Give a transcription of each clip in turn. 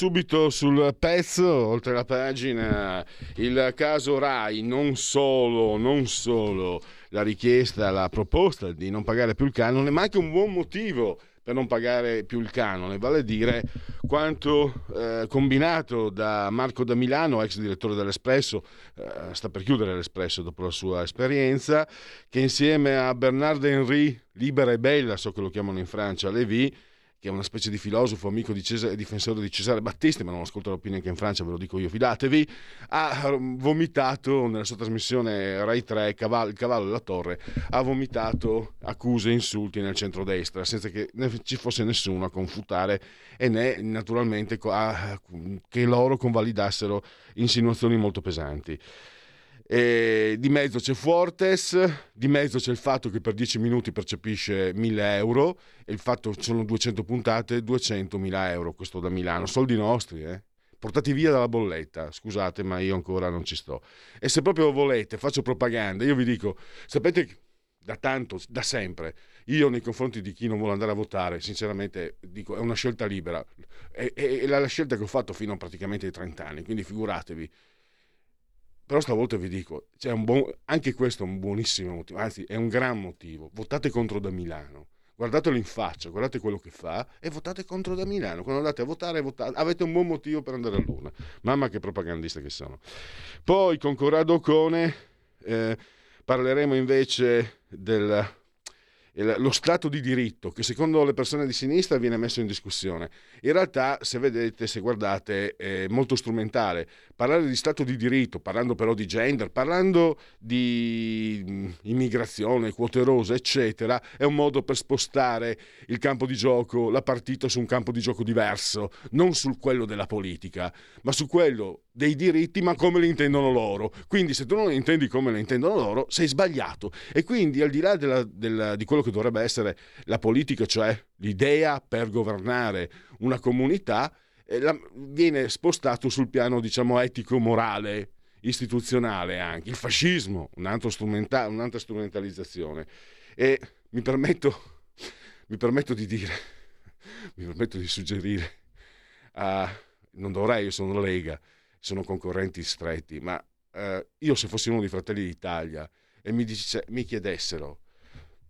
Subito sul pezzo, oltre la pagina, il caso RAI, non solo, non solo la richiesta, la proposta di non pagare più il canone, ma anche un buon motivo per non pagare più il canone, vale a dire quanto eh, combinato da Marco da Milano, ex direttore dell'Espresso, eh, sta per chiudere l'Espresso dopo la sua esperienza, che insieme a Bernard Henry, libera e bella, so che lo chiamano in Francia, Lévy, che è una specie di filosofo, amico di Cesare, difensore di Cesare Battisti, ma non ascolta l'opinione che in Francia, ve lo dico io, fidatevi, ha vomitato nella sua trasmissione Rai 3, Cavallo, Il cavallo e la torre, ha vomitato accuse e insulti nel centrodestra, senza che ci fosse nessuno a confutare e né naturalmente a, che loro convalidassero insinuazioni molto pesanti. E di mezzo c'è Fortes, di mezzo c'è il fatto che per 10 minuti percepisce 1000 euro e il fatto che sono 200 puntate, 200.000 euro, questo da Milano, soldi nostri, eh? portati via dalla bolletta, scusate ma io ancora non ci sto. E se proprio volete, faccio propaganda, io vi dico, sapete da tanto, da sempre, io nei confronti di chi non vuole andare a votare, sinceramente dico, è una scelta libera, è, è la scelta che ho fatto fino a praticamente 30 anni, quindi figuratevi però stavolta vi dico, buon, anche questo è un buonissimo motivo, anzi è un gran motivo. Votate contro da Milano. Guardatelo in faccia, guardate quello che fa e votate contro da Milano. Quando andate a votare, votate, avete un buon motivo per andare a Luna. Mamma che propagandista che sono. Poi con Corrado Cone eh, parleremo invece del lo Stato di diritto che secondo le persone di sinistra viene messo in discussione. In realtà, se vedete, se guardate, è molto strumentale. Parlare di Stato di diritto, parlando però di gender, parlando di mm, immigrazione, quote rose, eccetera, è un modo per spostare il campo di gioco, la partita su un campo di gioco diverso, non su quello della politica, ma su quello dei diritti, ma come li intendono loro. Quindi se tu non intendi come li intendono loro, sei sbagliato. E quindi al di là della, della, di quello che dovrebbe essere la politica, cioè l'idea per governare una comunità, eh, la, viene spostato sul piano, diciamo, etico-morale, istituzionale anche. Il fascismo, un'altra, strumenta, un'altra strumentalizzazione. E mi permetto, mi permetto di dire, mi permetto di suggerire, uh, non dovrei, io sono Lega, sono concorrenti stretti, ma eh, io se fossi uno dei Fratelli d'Italia e mi, dice, mi chiedessero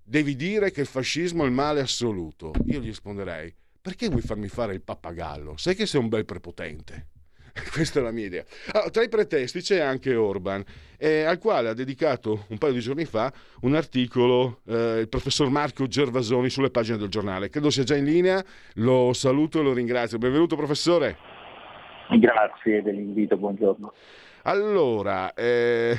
devi dire che il fascismo è il male assoluto, io gli risponderei perché vuoi farmi fare il pappagallo? Sai che sei un bel prepotente. Questa è la mia idea. Allora, tra i pretesti c'è anche Orban, eh, al quale ha dedicato un paio di giorni fa un articolo eh, il professor Marco Gervasoni sulle pagine del giornale. Credo sia già in linea, lo saluto e lo ringrazio. Benvenuto professore. Grazie dell'invito, buongiorno. Allora, eh,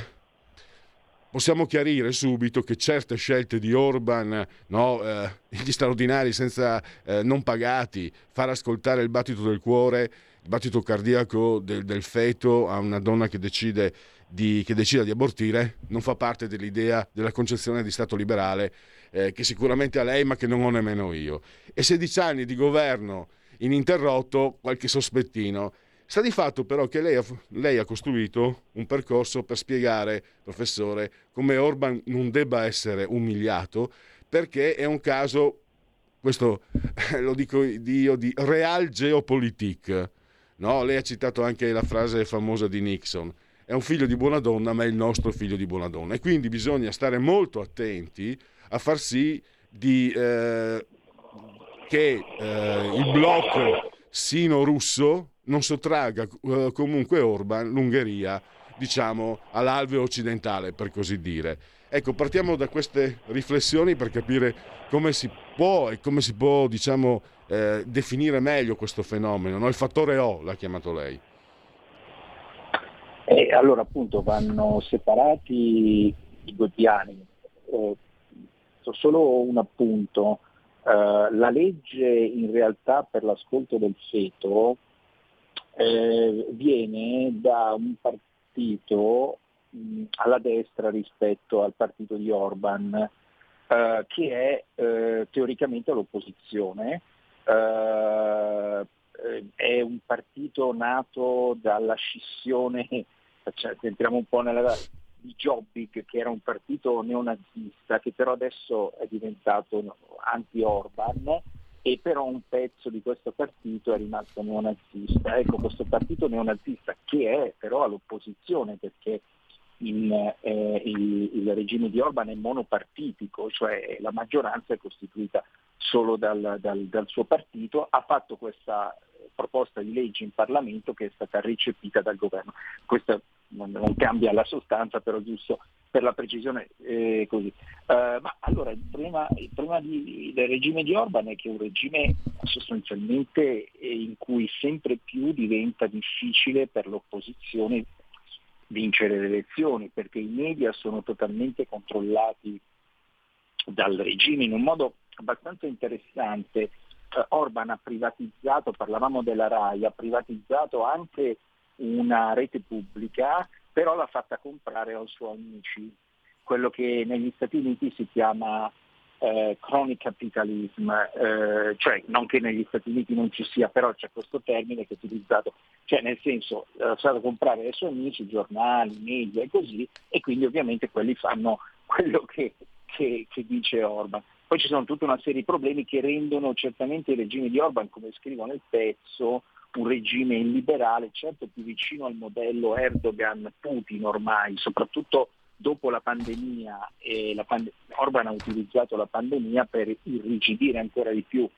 possiamo chiarire subito che certe scelte di Orban, no, eh, gli straordinari senza eh, non pagati, far ascoltare il battito del cuore, il battito cardiaco del, del feto a una donna che decide di, che decida di abortire, non fa parte dell'idea della concezione di Stato liberale eh, che sicuramente ha lei ma che non ho nemmeno io. E 16 anni di governo ininterrotto, qualche sospettino. Sta di fatto però che lei ha, lei ha, costruito un percorso per spiegare, professore, come Orban non debba essere umiliato, perché è un caso, questo lo dico io, di real geopolitik. No? Lei ha citato anche la frase famosa di Nixon. È un figlio di buona donna, ma è il nostro figlio di buona donna. E quindi bisogna stare molto attenti a far sì di, eh, che eh, il blocco sino-russo non sottragga uh, comunque Orban l'Ungheria, diciamo, all'alveo occidentale, per così dire. Ecco, partiamo da queste riflessioni per capire come si può e come si può, diciamo, eh, definire meglio questo fenomeno, no? il fattore O l'ha chiamato lei. E allora appunto vanno separati i due piani. Eh, solo un appunto, eh, la legge in realtà per l'ascolto del feto eh, viene da un partito mh, alla destra rispetto al partito di Orban, eh, che è eh, teoricamente all'opposizione. Eh, è un partito nato dalla scissione, cioè, entriamo un po' nella di Jobbik, che era un partito neonazista, che però adesso è diventato anti-Orban e però un pezzo di questo partito è rimasto neonazista. Ecco, questo partito neonazista che è però all'opposizione perché in, eh, il, il, regime di Orban è monopartitico, cioè la maggioranza è costituita solo dal, dal, dal suo partito, ha fatto questa proposta di legge in Parlamento che è stata recepita dal governo. Questo non, non cambia la sostanza, però giusto per la precisione eh, così. Uh, ma allora il problema, il problema di, del regime di Orban è che è un regime sostanzialmente eh, in cui sempre più diventa difficile per l'opposizione vincere le elezioni, perché i media sono totalmente controllati dal regime in un modo abbastanza interessante. Uh, Orban ha privatizzato, parlavamo della RAI, ha privatizzato anche una rete pubblica, però l'ha fatta comprare ai suoi amici, quello che negli Stati Uniti si chiama eh, chronic capitalism, eh, cioè non che negli Stati Uniti non ci sia, però c'è questo termine che è utilizzato, cioè nel senso eh, sa comprare ai suoi amici, giornali, media e così, e quindi ovviamente quelli fanno quello che, che, che dice Orban. Poi ci sono tutta una serie di problemi che rendono certamente il regime di Orban, come scrivo nel pezzo, un regime illiberale, certo più vicino al modello Erdogan-Putin ormai, soprattutto dopo la pandemia, la pand- Orban ha utilizzato la pandemia per irrigidire ancora di più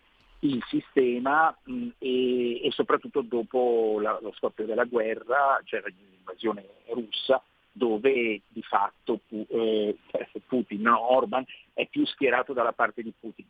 il sistema mh, e, e, soprattutto dopo la, lo scoppio della guerra, cioè l'invasione russa, dove di fatto eh, Putin, no, Orban, è più schierato dalla parte di Putin.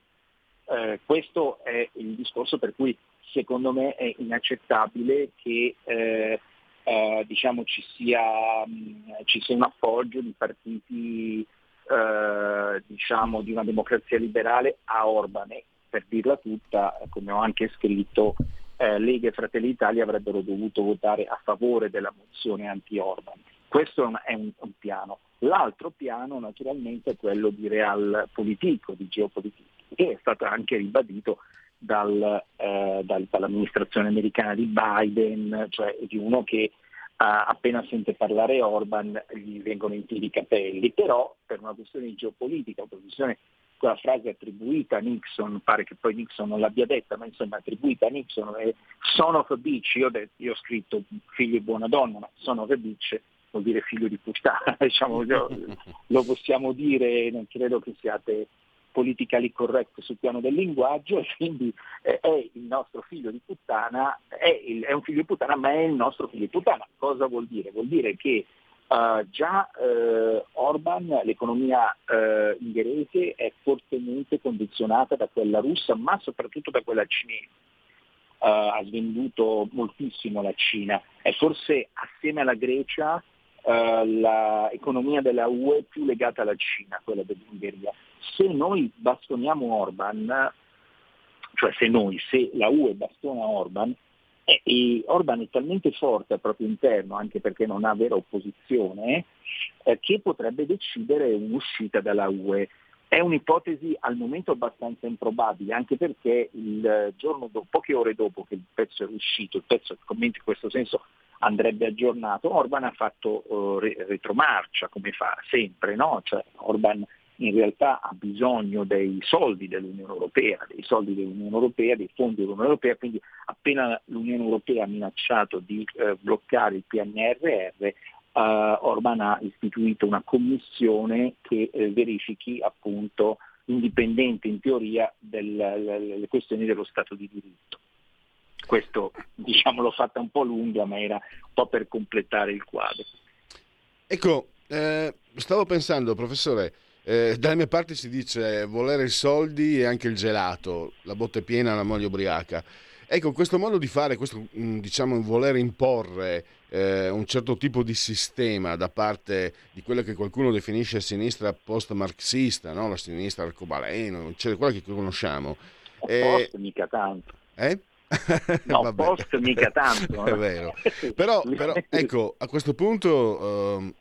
Eh, questo è il discorso per cui secondo me è inaccettabile che eh, eh, diciamo ci, sia, mh, ci, sia, un appoggio di partiti eh, diciamo, di una democrazia liberale a Orban e per dirla tutta, come ho anche scritto, eh, Lega e Fratelli d'Italia avrebbero dovuto votare a favore della mozione anti-Orban. Questo è un, un piano. L'altro piano naturalmente è quello di real politico, di geopolitico, che è stato anche ribadito dal, eh, dal, dall'amministrazione americana di Biden, cioè di uno che Uh, appena sente parlare Orban gli vengono in piedi i capelli, però per una questione di geopolitica, una questione, quella frase attribuita a Nixon, pare che poi Nixon non l'abbia detta, ma insomma attribuita a Nixon, è son of a bitch, io, io ho scritto figlio di buona donna, ma son of a bitch vuol dire figlio di puttana, diciamo, lo possiamo dire, non credo che siate politically correct sul piano del linguaggio e quindi eh, è il nostro figlio di puttana, è, il, è, un figlio di puttana ma è il nostro figlio di puttana. Cosa vuol dire? Vuol dire che uh, già uh, Orban, l'economia uh, ungherese è fortemente condizionata da quella russa ma soprattutto da quella cinese. ha svenduto moltissimo la Cina, è forse assieme alla Grecia l'economia della UE più legata alla Cina, quella dell'Ungheria se noi bastoniamo Orban, cioè se noi, se la UE bastona Orban, eh, e Orban è talmente forte al proprio interno, anche perché non ha vera opposizione, eh, che potrebbe decidere un'uscita dalla UE. È un'ipotesi al momento abbastanza improbabile, anche perché dopo, poche ore dopo che il pezzo è uscito, il pezzo commenti in questo senso andrebbe aggiornato, Orban ha fatto uh, retromarcia, come fa sempre, no? cioè, Orban in realtà ha bisogno dei soldi dell'Unione Europea, dei soldi dell'Unione Europea, dei fondi dell'Unione Europea, quindi appena l'Unione Europea ha minacciato di eh, bloccare il PNRR, eh, Orban ha istituito una commissione che eh, verifichi appunto indipendente in teoria delle questioni dello Stato di diritto. Questo diciamo l'ho fatta un po' lunga, ma era un po' per completare il quadro. Ecco, eh, stavo pensando, professore, eh, dalle mie parti si dice volere i soldi e anche il gelato, la botte piena, la moglie ubriaca. Ecco, questo modo di fare, questo mm, diciamo voler imporre eh, un certo tipo di sistema da parte di quello che qualcuno definisce sinistra post-marxista, no? la sinistra arcobaleno, cioè quella che conosciamo. Eh, post mica tanto. Eh? No, post mica tanto. È vero. Però, però, ecco, a questo punto... Uh,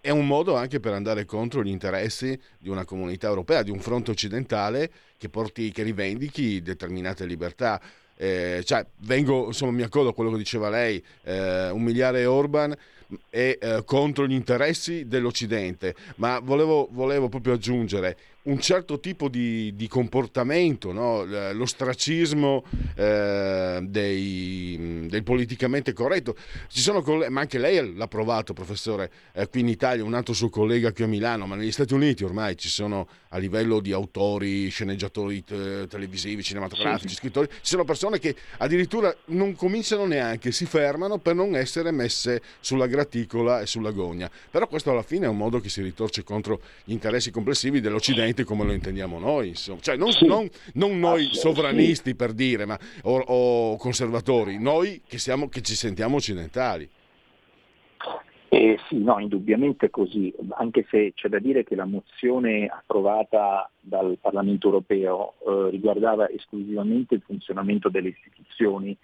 è un modo anche per andare contro gli interessi di una comunità europea, di un fronte occidentale che, porti, che rivendichi determinate libertà. Eh, cioè, vengo, insomma, mi accodo a quello che diceva lei, eh, umiliare Orban è eh, contro gli interessi dell'Occidente, ma volevo, volevo proprio aggiungere un certo tipo di, di comportamento, no? l'ostracismo eh, dei, del politicamente corretto. Coll- ma anche lei l'ha provato, professore, eh, qui in Italia, un altro suo collega qui a Milano, ma negli Stati Uniti ormai ci sono a livello di autori, sceneggiatori te- televisivi, cinematografici, scrittori, ci sono persone che addirittura non cominciano neanche, si fermano per non essere messe sulla graticola e sulla gogna. Però questo alla fine è un modo che si ritorce contro gli interessi complessivi dell'Occidente Occidente come lo intendiamo noi, insomma. Cioè, non, sì. non, non noi sovranisti per dire, ma, o, o conservatori, noi che, siamo, che ci sentiamo occidentali. Eh, sì, no, indubbiamente così, anche se c'è da dire che la mozione approvata dal Parlamento europeo eh, riguardava esclusivamente il funzionamento delle istituzioni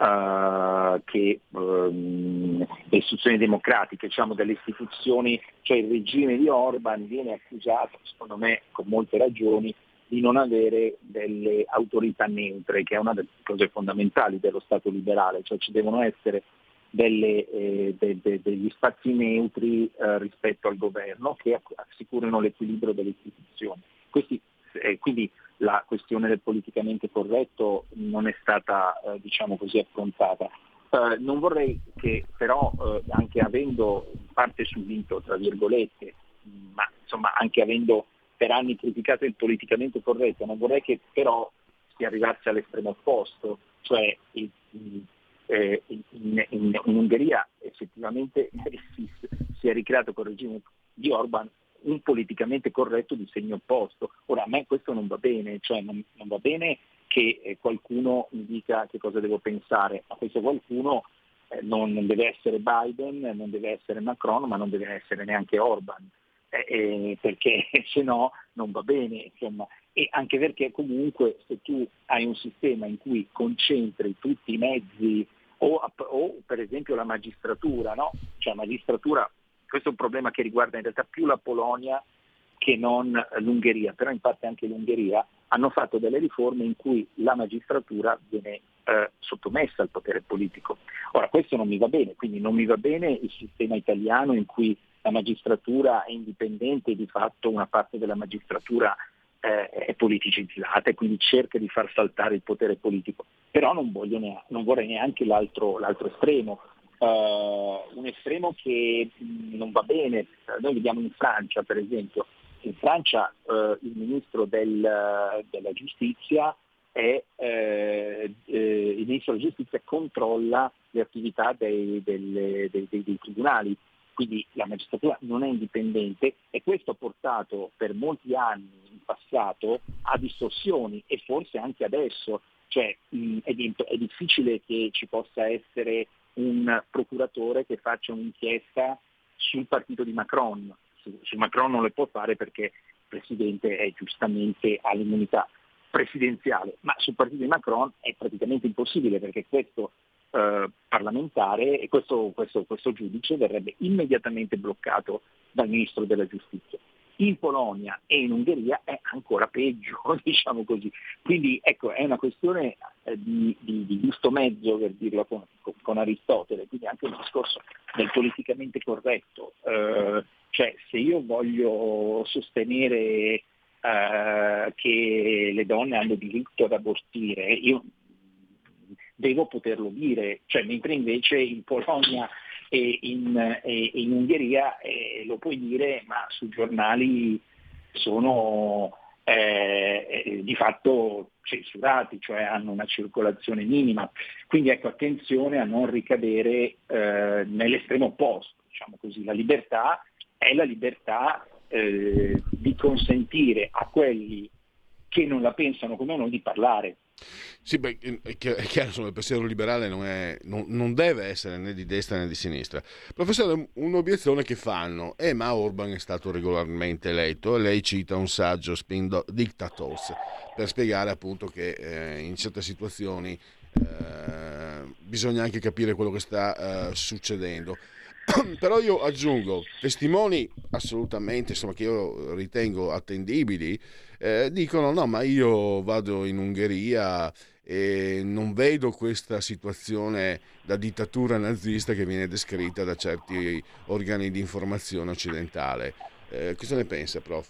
uh, che um, le istituzioni democratiche, diciamo delle istituzioni, cioè il regime di Orban viene accusato, secondo me con molte ragioni, di non avere delle autorità neutre, che è una delle cose fondamentali dello Stato liberale, cioè ci devono essere delle, eh, de, de, degli spazi neutri eh, rispetto al governo che assicurino l'equilibrio delle istituzioni. Questi, eh, quindi la questione del politicamente corretto non è stata eh, diciamo così affrontata. Eh, non vorrei che però eh, anche avendo parte subito, tra virgolette, ma insomma anche avendo per anni criticato il politicamente corretto, non vorrei che però si arrivasse all'estremo opposto, cioè eh, in, in, in, Ungheria effettivamente si, si è ricreato col regime di Orban un politicamente corretto di segno opposto. Ora a me questo non va bene, cioè non, non va bene che eh, qualcuno mi dica che cosa devo pensare, ma questo qualcuno eh, non, non, deve essere Biden, non deve essere Macron, ma non deve essere neanche Orban, eh, eh, perché se no non va bene. Insomma. E anche perché comunque se tu hai un sistema in cui concentri tutti i mezzi o, o per esempio la magistratura, no? cioè magistratura questo è un problema che riguarda in realtà più la Polonia che non l'Ungheria, però in parte anche l'Ungheria, hanno fatto delle riforme in cui la magistratura viene eh, sottomessa al potere politico. Ora questo non mi va bene, quindi non mi va bene il sistema italiano in cui la magistratura è indipendente e di fatto una parte della magistratura eh, è politicizzata e quindi cerca di far saltare il potere politico. Però non, neanche, non vorrei neanche l'altro, l'altro estremo, Uh, un estremo che non va bene, noi vediamo in Francia per esempio, in Francia uh, il ministro del, della giustizia è, eh, eh, il ministro della giustizia controlla le attività dei, delle, dei, dei, dei tribunali, quindi la magistratura non è indipendente e questo ha portato per molti anni in passato a distorsioni e forse anche adesso, cioè mh, è, è difficile che ci possa essere un procuratore che faccia un'inchiesta sul partito di Macron. Su, Macron non le può fare perché il Presidente è giustamente all'immunità presidenziale, ma sul partito di Macron è praticamente impossibile perché questo eh, parlamentare e questo, questo, questo giudice verrebbe immediatamente bloccato dal Ministro della Giustizia in Polonia e in Ungheria è ancora peggio, diciamo così. Quindi ecco, è una questione eh, di, di, di, giusto mezzo, per dirlo con, con, Aristotele, quindi anche il discorso del politicamente corretto. Eh, cioè se io voglio sostenere eh, che le donne hanno diritto ad abortire, io devo poterlo dire, cioè, mentre invece in Polonia e in, e in Ungheria eh, lo puoi dire, ma sui giornali sono eh, eh, di fatto censurati, cioè hanno una circolazione minima. Quindi ecco attenzione a non ricadere eh, nell'estremo opposto, diciamo così. La libertà è la libertà eh, di consentire a quelli che non la pensano come noi di parlare. Sì, beh, è chiaro, insomma, il pensiero liberale non, è, non, non, deve essere né di destra né di sinistra. Professore, un'obiezione che fanno è ma Orban è stato regolarmente eletto e lei cita un saggio Spin Dictators per spiegare appunto che eh, in certe situazioni eh, bisogna anche capire quello che sta eh, succedendo. Però io aggiungo testimoni assolutamente, insomma, che io ritengo attendibili, eh, dicono no, ma io vado in Ungheria e non vedo questa situazione da dittatura nazista che viene descritta da certi organi di informazione occidentale. Eh, cosa ne pensa, prof?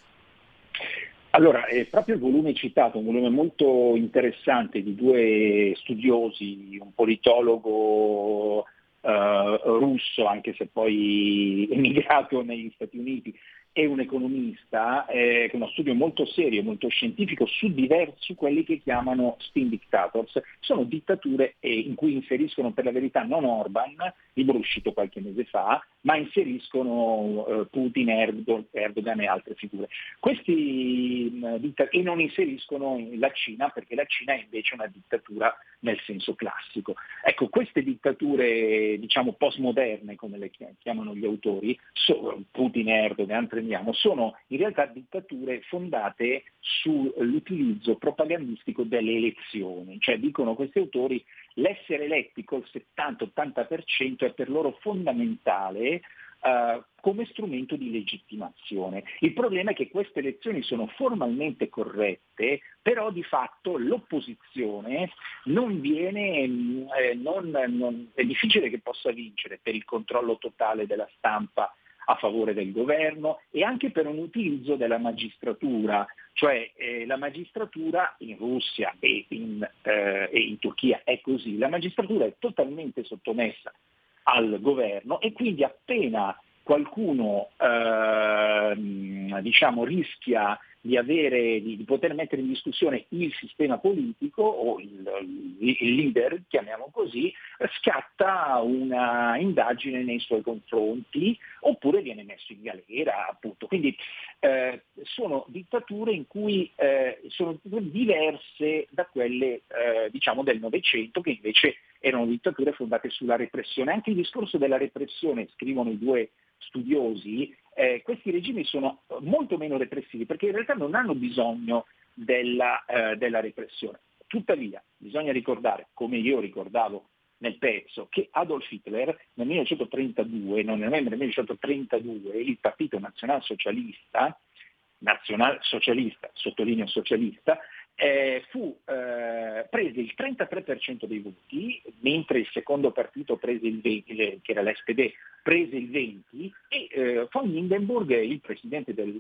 Allora, è proprio il volume citato, un volume molto interessante di due studiosi, un politologo eh, russo, anche se poi emigrato negli Stati Uniti, è un economista eh, con uno studio molto serio, molto scientifico su diversi quelli che chiamano spin dictators. Sono dittature eh, in cui inseriscono per la verità non Orban, libro uscito qualche mese fa, ma inseriscono eh, Putin, Erdogan e altre figure. Questi mh, ditta- e non inseriscono la Cina perché la Cina è invece una dittatura nel senso classico. Ecco, queste dittature diciamo postmoderne, come le chiamano gli autori, so, Putin, Erdogan, prendiamo, sono in realtà dittature fondate sull'utilizzo propagandistico delle elezioni, cioè dicono questi autori l'essere eletti col 70-80% è per loro fondamentale Uh, come strumento di legittimazione. Il problema è che queste elezioni sono formalmente corrette, però di fatto l'opposizione non viene, eh, non, non, è difficile che possa vincere per il controllo totale della stampa a favore del governo e anche per un utilizzo della magistratura, cioè eh, la magistratura in Russia e in, eh, e in Turchia è così, la magistratura è totalmente sottomessa al governo e quindi appena qualcuno eh, diciamo, rischia di, avere, di, di, poter mettere in discussione il sistema politico o il, il, leader, chiamiamo così, scatta una indagine nei suoi confronti oppure viene messo in galera, appunto. Quindi eh, sono dittature in cui eh, sono diverse da quelle eh, diciamo del Novecento che invece erano dittature fondate sulla repressione. Anche il discorso della repressione, scrivono i due studiosi, eh, questi regimi sono molto meno repressivi perché in realtà non hanno bisogno della, eh, della repressione. Tuttavia bisogna ricordare, come io ricordavo nel pezzo, che Adolf Hitler nel 1932, nel novembre 1932, il Partito Nazionalsocialista, nazionalsocialista, sottolineo socialista, eh, fu, eh, prese il 33% dei voti, mentre il secondo partito prese il 20, che era l'SPD, prese il 20% e eh, von Hindenburg, il presidente del,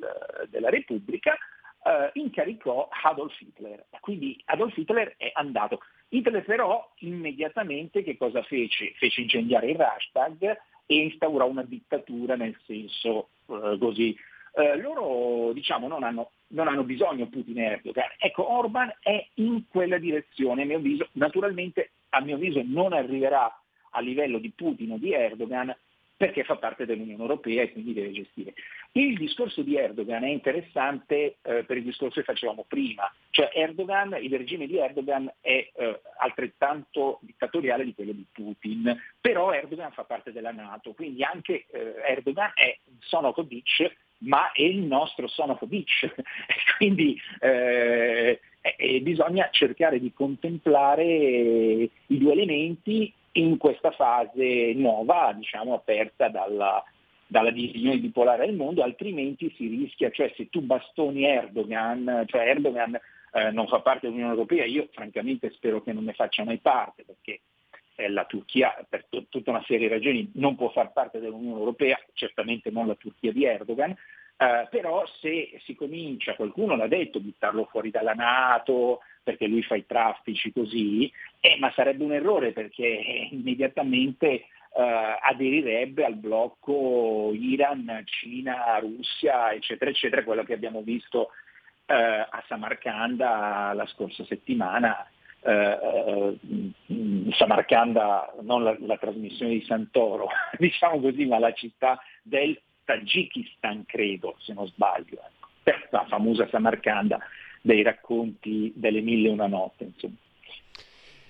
della Repubblica, eh, incaricò Adolf Hitler. Quindi Adolf Hitler è andato. Hitler però immediatamente che cosa fece? Fece incendiare il Reichstag e instaurò una dittatura nel senso eh, così eh, loro diciamo, non, hanno, non, hanno, bisogno Putin e Erdogan. Ecco, Orban è in quella direzione, a mio avviso, naturalmente a mio avviso non arriverà a livello di Putin o di Erdogan perché fa parte dell'Unione Europea e quindi deve gestire. Il discorso di Erdogan è interessante eh, per il discorso che facevamo prima, cioè Erdogan, il regime di Erdogan è eh, altrettanto dittatoriale di quello di Putin, però Erdogan fa parte della Nato, quindi anche eh, Erdogan è son of a bitch ma è il nostro son of a beach. Quindi eh, bisogna cercare di contemplare i due elementi in questa fase nuova, diciamo, aperta dalla, dalla divisione bipolare del mondo, altrimenti si rischia, cioè se tu bastoni Erdogan, cioè Erdogan eh, non fa parte dell'Unione Europea, io francamente spero che non ne faccia mai parte, perché la Turchia per t- tutta una serie di ragioni non può far parte dell'Unione Europea, certamente non la Turchia di Erdogan, eh, però se si comincia, qualcuno l'ha detto, buttarlo fuori dalla Nato perché lui fa i traffici così, eh, ma sarebbe un errore perché immediatamente eh, aderirebbe al blocco Iran, Cina, Russia, eccetera, eccetera, quello che abbiamo visto eh, a Samarcanda la scorsa settimana eh, eh, Samarcanda, non la, la, trasmissione di Santoro, diciamo così, ma la città del Tagikistan, credo, se non sbaglio, ecco. la famosa Samarcanda dei racconti delle mille e una notte. Insomma.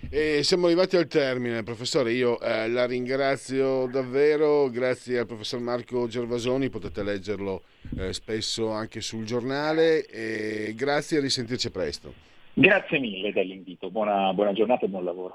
E siamo arrivati al termine, professore. Io eh, la ringrazio davvero. Grazie al professor Marco Gervasoni, potete leggerlo eh, spesso anche sul giornale. E grazie e risentirci presto. Grazie mille dell'invito. Buona, buona giornata e buon lavoro.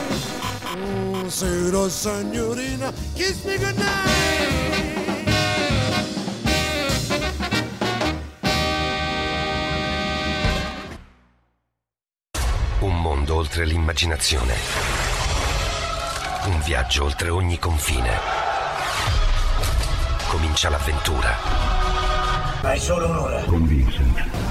Buonasera signorina, kiss me goodnight. Un mondo oltre l'immaginazione. Un viaggio oltre ogni confine. Comincia l'avventura. Hai solo un'ora. Con Vincent.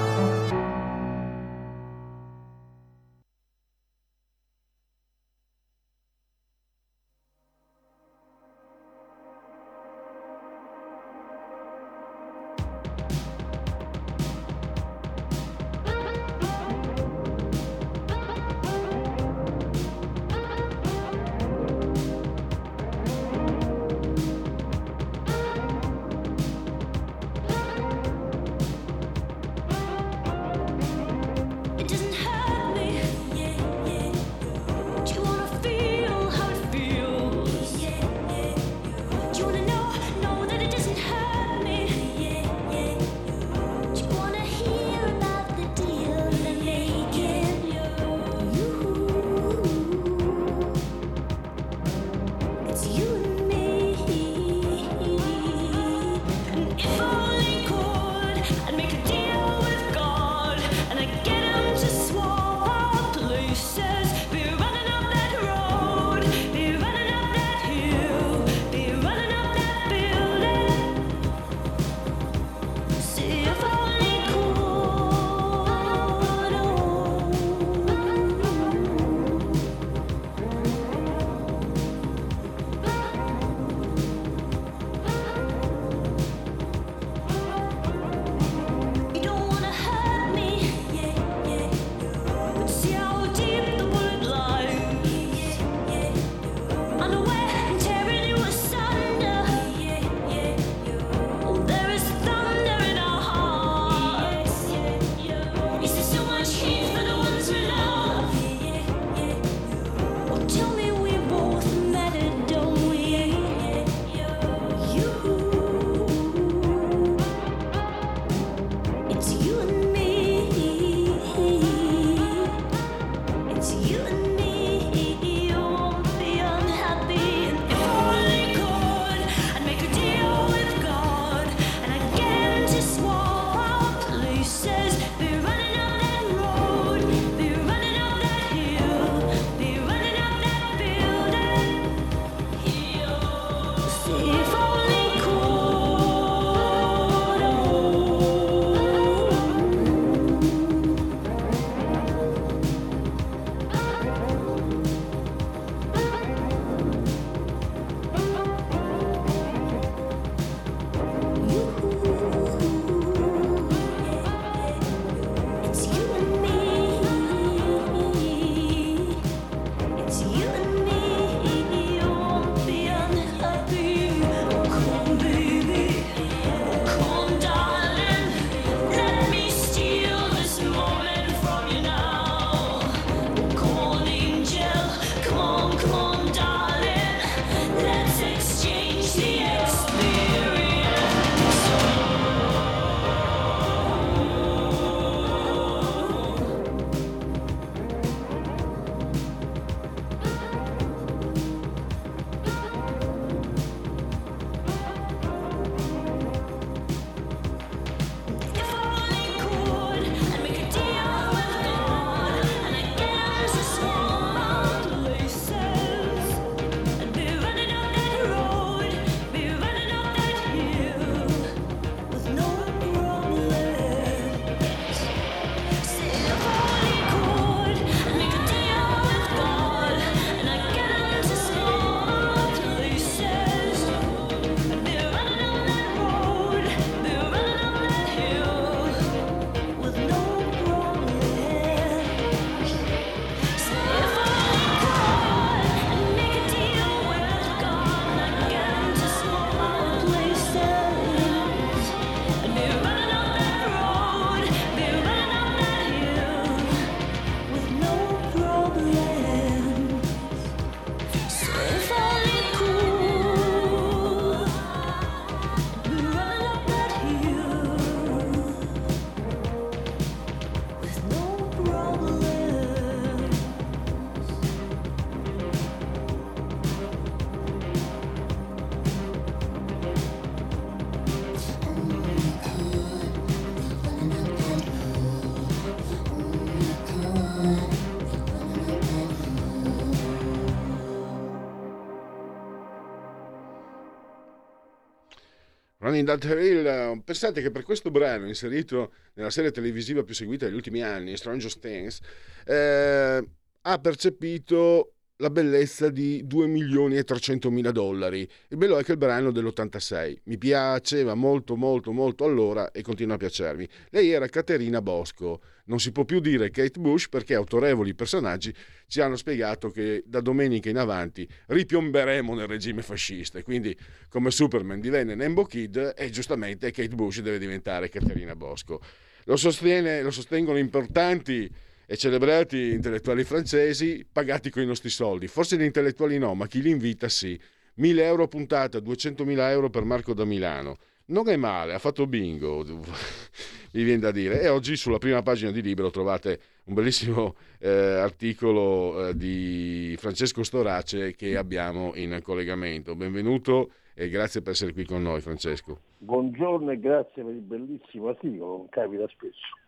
Running That Hill, pensate che per questo brano inserito nella serie televisiva più seguita degli ultimi anni, Stranger Things, eh, ha percepito la bellezza di 2 milioni e 300 mila dollari. Il bello è che il brano è dell'86 mi piaceva molto molto molto allora e continua a piacermi. Lei era Caterina Bosco, non si può più dire Kate Bush perché autorevoli personaggi ci hanno spiegato che da domenica in avanti ripiomberemo nel regime fascista e quindi come Superman divenne Nembo Kid e giustamente Kate Bush deve diventare Caterina Bosco. Lo, sostiene, lo sostengono importanti e celebrati intellettuali francesi pagati con i nostri soldi. Forse gli intellettuali no, ma chi li invita sì. 1000 euro a puntata, 200.000 euro per Marco da Milano. Non è male, ha fatto bingo, mi viene da dire. E oggi sulla prima pagina di Libero trovate un bellissimo eh, articolo eh, di Francesco Storace che abbiamo in collegamento. Benvenuto e grazie per essere qui con noi, Francesco. Buongiorno e grazie per il bellissimo articolo, capita spesso.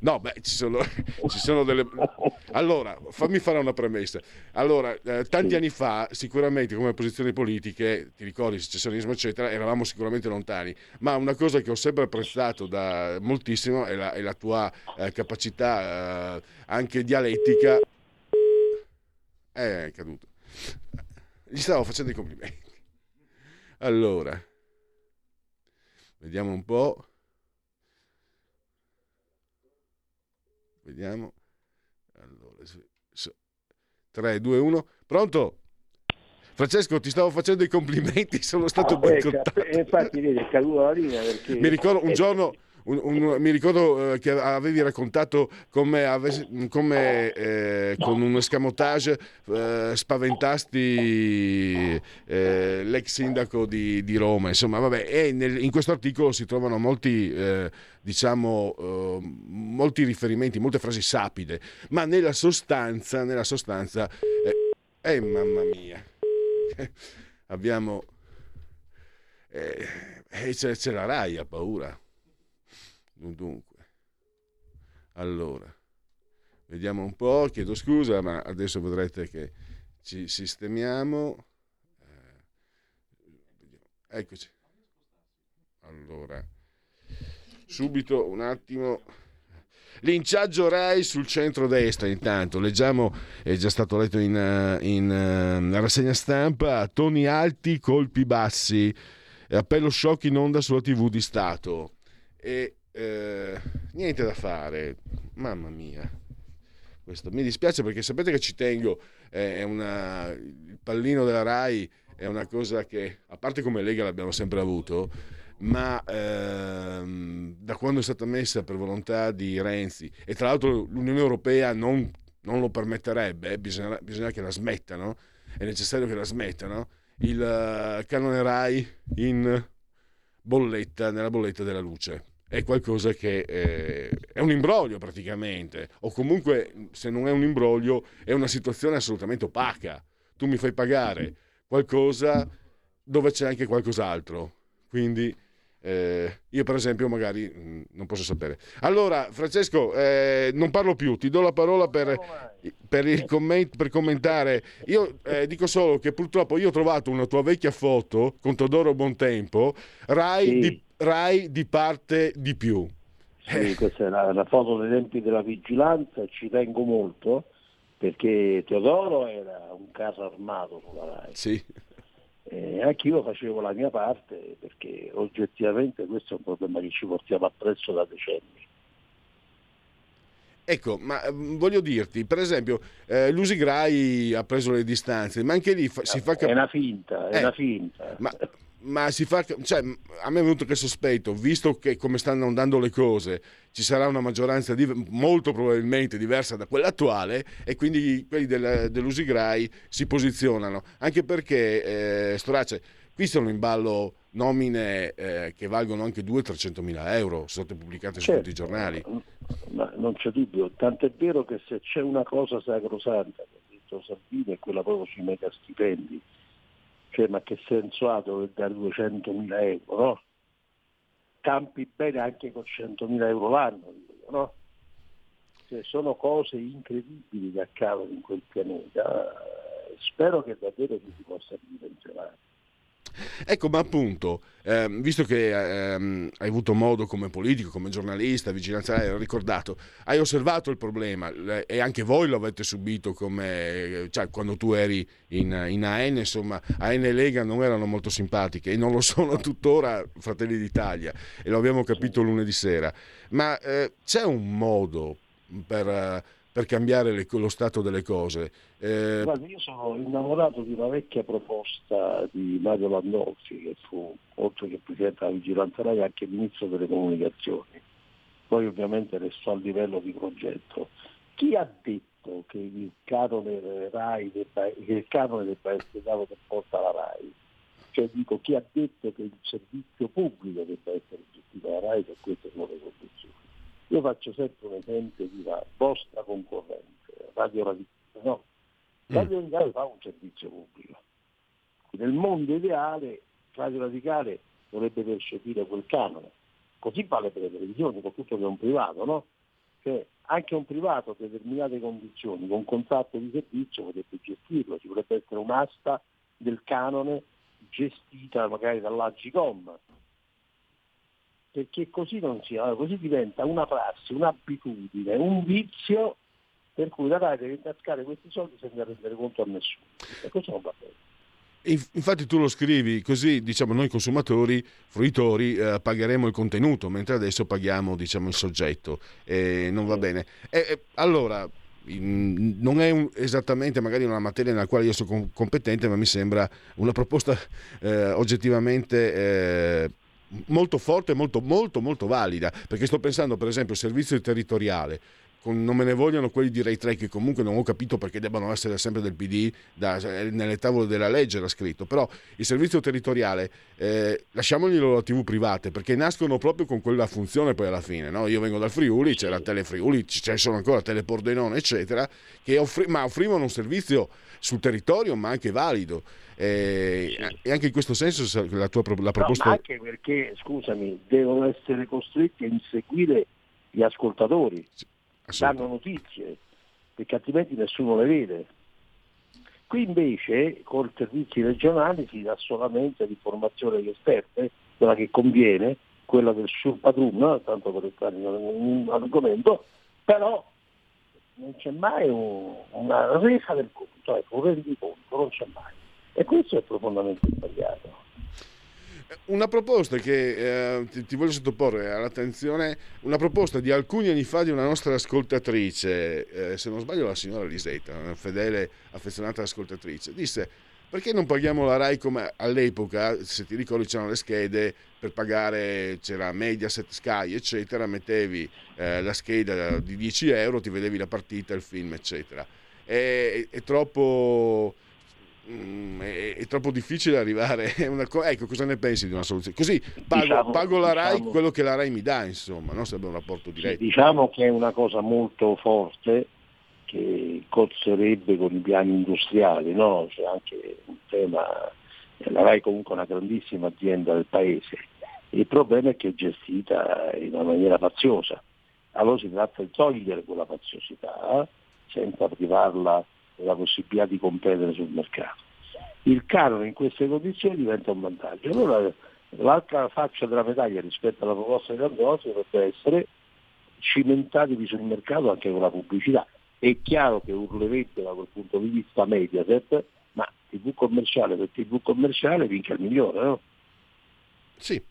No, beh, ci sono, ci sono delle... Allora, fammi fare una premessa. Allora, eh, tanti anni fa, sicuramente come posizioni politiche, ti ricordi, secessionismo, eccetera, eravamo sicuramente lontani, ma una cosa che ho sempre apprezzato da moltissimo è la, è la tua eh, capacità eh, anche dialettica. Eh, è caduto. Gli stavo facendo i complimenti. Allora, vediamo un po'. Vediamo. Allora, 3, 2, 1. Pronto? Francesco, ti stavo facendo i complimenti, sono stato Ah, beh, boicottato. cap- infatti vedi, è caduta la linea perché... Mi ricordo un Eh, giorno, un- un- mi ricordo eh, che avevi raccontato come, avessi- come, eh, con un escamotage eh, spaventasti eh, l'ex sindaco di, di Roma. Insomma, vabbè, e nel- in questo articolo si trovano molti, eh, diciamo, eh, molti riferimenti, molte frasi sapide, ma nella sostanza, nella sostanza, eh, mamma mia, abbiamo... Eh, c'è, c'è la Rai, ha paura. Dunque, allora, vediamo un po', chiedo scusa, ma adesso vedrete che ci sistemiamo. Eh, eccoci. Allora, subito un attimo. Linciaggio Rai sul centro-destra, intanto leggiamo, è già stato letto in, eh, in eh, rassegna stampa, toni alti, colpi bassi, appello shock in onda sulla TV di Stato. E eh, niente da fare, mamma mia. Questo. Mi dispiace perché sapete che ci tengo, eh, una, il pallino della Rai è una cosa che, a parte come Lega l'abbiamo sempre avuto, ma ehm, da quando è stata messa per volontà di Renzi e tra l'altro l'Unione Europea non, non lo permetterebbe, eh, bisogna, bisogna che la smettano, è necessario che la smettano, il eh, canone Rai in bolletta, nella bolletta della luce. È qualcosa che eh, è un imbroglio praticamente, o comunque se non è un imbroglio è una situazione assolutamente opaca. Tu mi fai pagare qualcosa dove c'è anche qualcos'altro. Quindi eh, io per esempio magari mh, non posso sapere. Allora, Francesco, eh, non parlo più, ti do la parola per, per, il comment- per commentare. Io eh, dico solo che purtroppo io ho trovato una tua vecchia foto con Todoro Bontempo, Rai, Sì. di, Rai di parte di più. Sì, questa è la, la foto dei tempi della vigilanza ci tengo molto perché Teodoro era un carro armato sulla Rai. Sì. E anch'io facevo la mia parte perché oggettivamente questo è un problema che ci portiamo appresso da decenni. Ecco, ma ehm, voglio dirti, per esempio, eh, Lusi Grai ha preso le distanze, ma anche lì fa- si fa È capire... una finta, è Eh, una finta. Ma, ma si fa, cioè, a me è venuto che sospetto, visto che come stanno andando le cose, ci sarà una maggioranza di- molto probabilmente diversa da quella attuale e quindi quelli del, dell'Usigrai si posizionano. Anche perché, eh, Storace, qui sono in ballo nomine eh, che valgono anche 200-300 mila euro, sono state pubblicate su Certo. tutti i giornali. Ma non c'è dubbio, tant'è vero che se c'è una cosa sacrosanta che ha detto Salvini è quella proprio sui mega stipendi. Cioè, ma che senso ha dover dare 200.000 euro, no? Campi bene anche con 100.000 euro l'anno, no? Cioè, sono cose incredibili che accadono in quel pianeta. Spero che davvero si possa ridimensionare. Ecco, ma appunto, ehm, visto che ehm, hai avuto modo come politico, come giornalista, vigilanza, hai ricordato, hai osservato il problema le- e anche voi lo avete subito come, cioè, quando tu eri in, in AN, insomma, AN e Lega non erano molto simpatiche e non lo sono tuttora Fratelli d'Italia e lo abbiamo capito lunedì sera. Ma eh, c'è un modo per, per cambiare le- lo stato delle cose? Eh, Guarda, io sono innamorato di una vecchia proposta di Mario Landolfi, che fu, oltre che Presidente della Vigilanza Rai, anche Ministro delle Comunicazioni. Poi ovviamente restò al livello di progetto. Chi ha detto che il canone Rai debba, che il canone debba essere dato per porta alla Rai? Cioè dico, chi ha detto che il servizio pubblico debba essere gestito dalla Rai per queste nuove condizioni? Io faccio sempre un esempio di una vostra concorrente, Radio Radicale, no? Radio Radicale fa un servizio pubblico. Nel mondo ideale Radio Radicale dovrebbe percepire quel canone. Così vale per le televisioni, soprattutto che è un privato, no? Cioè, anche un privato a determinate condizioni, con contratto di servizio potrebbe gestirlo, ci potrebbe essere un'asta del canone gestita magari dall'Agicom. Perché così non sia, allora, così diventa una prassi, un'abitudine, un vizio per cui la RAI deve intascare questi soldi senza rendere conto a nessuno. E questo non va bene. Inf- Infatti tu lo scrivi così, diciamo, noi consumatori, fruitori, eh, pagheremo il contenuto, mentre adesso paghiamo, diciamo, il soggetto e non va bene. E- e allora, non è un- esattamente magari una materia nella quale io sono com- competente, ma mi sembra una proposta eh, oggettivamente eh, molto forte, molto, molto, molto valida, perché sto pensando, per esempio, al servizio territoriale. Con- non me ne vogliono quelli di Ray 3 che comunque non ho capito perché debbano essere sempre del PD, da- nelle tavole della legge era scritto, però il servizio territoriale eh, lasciamoglielo la TV private perché nascono proprio con quella funzione poi alla fine, no? io vengo dal Friuli, c'era Tele Friuli, c- ci sono ancora Tele Pordenone eccetera, che offri- ma offrivano un servizio sul territorio ma anche valido. Eh, e anche in questo senso la, tua, la No, proposta... ma anche perché, scusami, devono essere costretti a inseguire gli ascoltatori, danno notizie, perché altrimenti nessuno le vede. Qui invece con i servizi regionali si dà solamente l'informazione che serve, quella che conviene, quella del suo padrone, tanto per entrare in un argomento, però non c'è mai un- una resa del conto, ecco, un rendiconto, non c'è mai. E questo è profondamente sbagliato. Una proposta che eh, ti, ti voglio sottoporre all'attenzione, una proposta di alcuni anni fa di una nostra ascoltatrice, eh, se non sbaglio la signora Lisetta, una fedele affezionata ascoltatrice, disse perché non paghiamo la RAI come all'epoca, se ti ricordi c'erano le schede per pagare, c'era Mediaset, Sky eccetera, mettevi eh, la scheda di 10 euro, ti vedevi la partita, il film eccetera. È, è troppo... Mm, è, è troppo difficile arrivare cosa. Ecco, cosa ne pensi di una soluzione? Così pago, Diciamo- pago la RAI diciamo- quello che la RAI mi dà, insomma, no? sarebbe un rapporto diretto. Diciamo che è una cosa molto forte che cozzerebbe con i piani industriali, no? C'è anche un tema, la RAI comunque è una grandissima azienda del paese, il problema è che è gestita in una maniera faziosa, allora si tratta di togliere quella faziosità senza privarla della possibilità di competere sul mercato. Il canone in queste condizioni diventa un vantaggio. Allora l'altra faccia della medaglia rispetto alla proposta di Androsi dovrebbe essere cimentatevi sul mercato anche con la pubblicità. È chiaro che urlerebbe da quel punto di vista Mediaset, ma TV commerciale per TV commerciale vinca il migliore, no? Sì,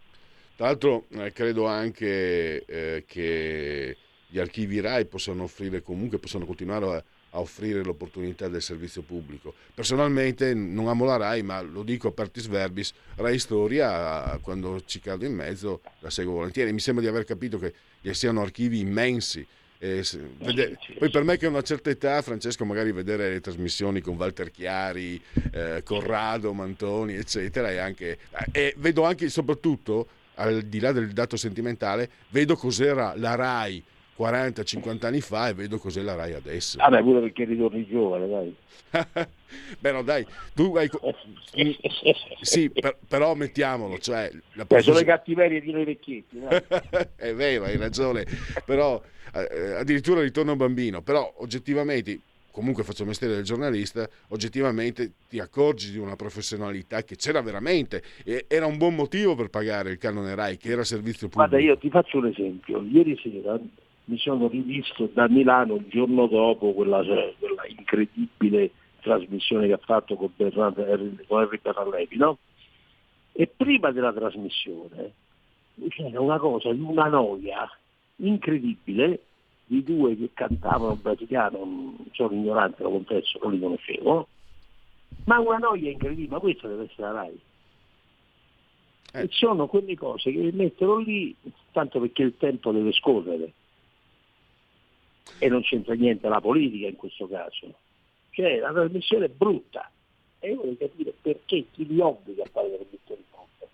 tra l'altro eh, credo anche eh, che gli archivi RAI possano offrire comunque, possano continuare a, a offrire l'opportunità del servizio pubblico. Personalmente non amo la RAI, ma lo dico a partis verbis, RAI Storia quando ci cado in mezzo la seguo volentieri. Mi sembra di aver capito che che siano archivi immensi. Eh, poi per me che ho una certa età, Francesco, magari vedere le trasmissioni con Walter Chiari, eh, Corrado, Mantoni, eccetera, e, anche, e vedo anche, soprattutto, al di là del dato sentimentale, vedo cos'era la RAI 40-50 anni fa e vedo cos'è la RAI adesso. Vabbè, pure perché ritorni giovane, dai. Beh, no, dai, tu hai... Sì, per- però mettiamolo, cioè... La Beh, sono le cattiverie di noi vecchietti, è vero, hai ragione, però eh, addirittura ritorno bambino, però oggettivamente comunque faccio il mestiere del giornalista, oggettivamente ti accorgi di una professionalità che c'era veramente e era un buon motivo per pagare il canone RAI, che era servizio pubblico. Guarda, io ti faccio un esempio. Ieri sera mi sono rivisto da Milano il giorno dopo quella, cioè, quella incredibile trasmissione che ha fatto con, Bernardo, con Henry Berrallevi, no? E prima della trasmissione c'era una cosa di una noia incredibile di due che cantavano brasiliano, sono ignorante, lo confesso, non li conoscevo, ma una noia incredibile, ma questa deve essere la RAI. E sono quelle cose che mettono lì tanto perché il tempo deve scorrere e non c'entra niente la politica in questo caso. Cioè la trasmissione è brutta e io voglio capire perché chi li obbliga a fare le trasmissioni brutte.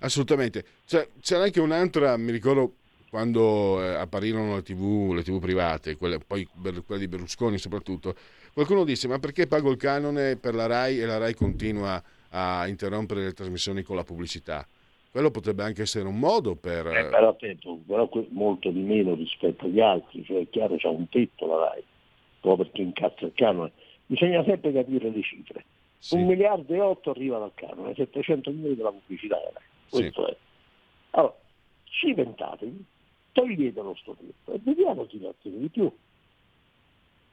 Assolutamente. Cioè, c'era anche un'altra, mi ricordo quando eh, apparirono le tv, le tv private, quelle, poi quelle di Berlusconi soprattutto, qualcuno disse ma perché pago il canone per la RAI e la RAI continua a interrompere le trasmissioni con la pubblicità? Quello potrebbe anche essere un modo per... Eh, però, attento, però molto di meno rispetto agli altri, cioè è chiaro c'è un tetto la RAI, proprio perché incazza il canone. Bisogna sempre capire le cifre. Un miliardo e otto arriva dal canone, 700 milioni della pubblicità. la RAI. Questo è. Allora, cimentatevi, toglietelo sto tetto e vediamo chi ne ottiene di più.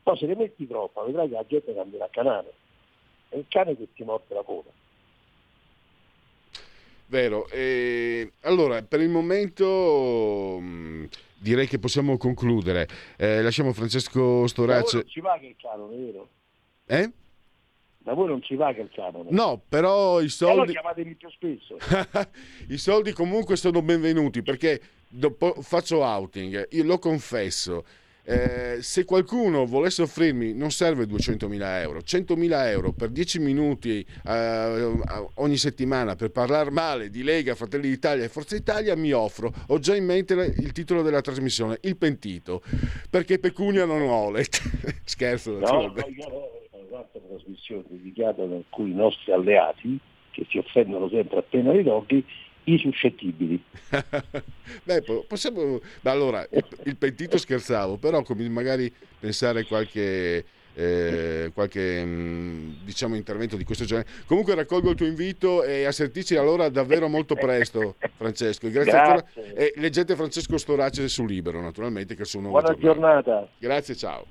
Poi se ne metti troppo, vedrai che la gente cambierà canale. È il cane che ti morde la coda. Vero. E allora, per il momento mh, direi che possiamo concludere. Eh, lasciamo Francesco Storazzi. non ci va che il canone, vero? Eh? Da voi non ci va che il canone. No, però i Allora soldi... chiamatemi più spesso. I soldi comunque sono benvenuti perché dopo faccio outing, io lo confesso. Eh, se qualcuno volesse offrirmi, non serve 200.000 euro, 100.000 euro per 10 minuti eh, ogni settimana per parlare male di Lega, Fratelli d'Italia e Forza Italia, mi offro. Ho già in mente il titolo della trasmissione, Il Pentito, perché pecunia non ho. Scherzo, No, un'altra trasmissione dedicata ad alcuni nostri alleati che si offendono sempre appena li tocchi, i suscettibili. Beh, po- possiamo. Allora, il, pentito scherzavo, però come magari pensare a qualche. eh, qualche mh, diciamo intervento di questo genere comunque raccolgo il tuo invito e a sentirci allora davvero molto presto Francesco grazie, Grazie. ancora e leggete Francesco Storace su Libero naturalmente che nuovo Buona giornale. giornata. grazie ciao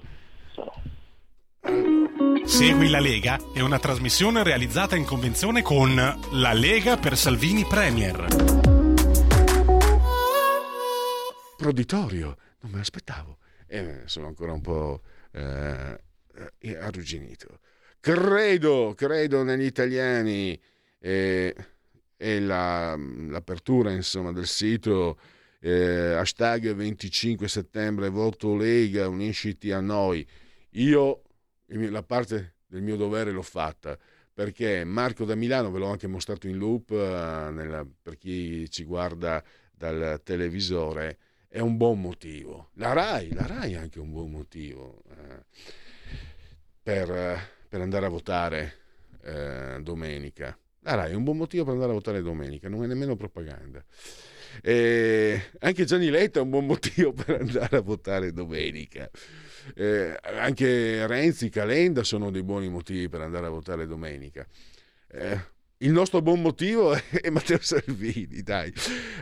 Segui la Lega è una trasmissione realizzata in convenzione con La Lega per Salvini Premier. proditorio non me l'aspettavo. E sono ancora un po' eh, eh, arrugginito. Credo credo negli italiani e, e la- l'apertura insomma del sito eh, hashtag 25 settembre voto Lega unisciti a noi. Io la parte del mio dovere l'ho fatta perché Marco da Milano ve l'ho anche mostrato in loop eh, nella- per chi ci guarda dal televisore è un buon motivo. La RAI, la RAI è anche un buon motivo eh, per, per andare a votare eh, domenica. La RAI è un buon motivo per andare a votare domenica, non è nemmeno propaganda. E anche Gianni Letta è un buon motivo per andare a votare domenica. Eh, anche Renzi, Calenda sono dei buoni motivi per andare a votare domenica. Eh, il nostro buon motivo è Matteo Salvini, dai.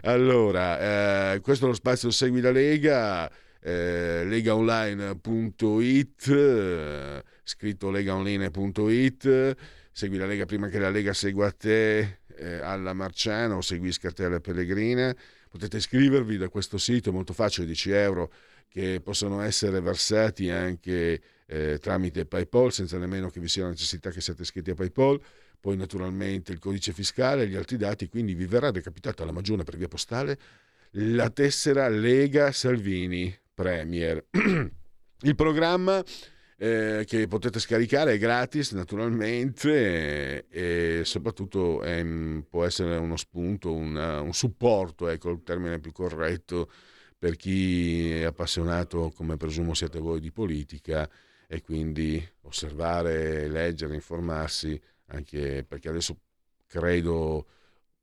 Allora, eh, questo è lo spazio Segui la Lega, eh, legaonline.it, scritto legaonline.it, segui la Lega prima che la Lega segua te eh, alla Marciano o seguisca te alla Pellegrina. Potete iscrivervi da questo sito, è molto facile, 10 euro che possono essere versati anche eh, tramite PayPal senza nemmeno che vi sia la necessità che siate iscritti a PayPal poi naturalmente il codice fiscale e gli altri dati, quindi vi verrà recapitata alla Magione per via postale la tessera Lega Salvini Premier. il programma eh, che potete scaricare è gratis naturalmente eh, e soprattutto ehm, può essere uno spunto, una- un supporto, ecco il termine più corretto per chi è appassionato, come presumo siete voi, di politica e quindi osservare, leggere, informarsi, anche perché adesso credo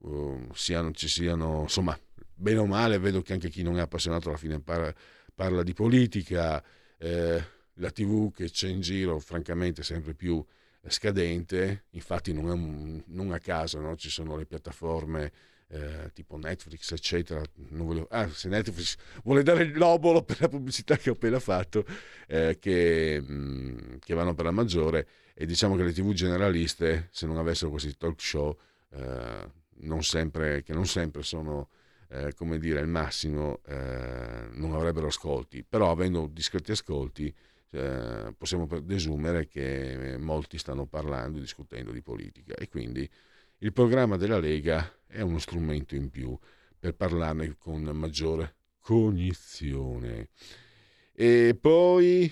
eh, siano, ci siano, insomma, bene o male, vedo che anche chi non è appassionato alla fine parla, parla di politica. eh, la TV che c'è in giro, francamente, sempre più scadente, infatti non, un- non a caso no? ci sono le piattaforme eh, tipo Netflix, eccetera. Volevo- ah, se Netflix vuole dare il lobolo per la pubblicità che ho appena fatto, eh, che, mh, che vanno per la maggiore, e diciamo che le TV generaliste, se non avessero questi talk show, eh, non sempre, che non sempre sono eh, come dire il massimo, eh, non avrebbero ascolti, però avendo discreti ascolti eh, possiamo desumere che molti stanno parlando e discutendo di politica e quindi il programma della Lega è uno strumento in più per parlarne con maggiore cognizione. E poi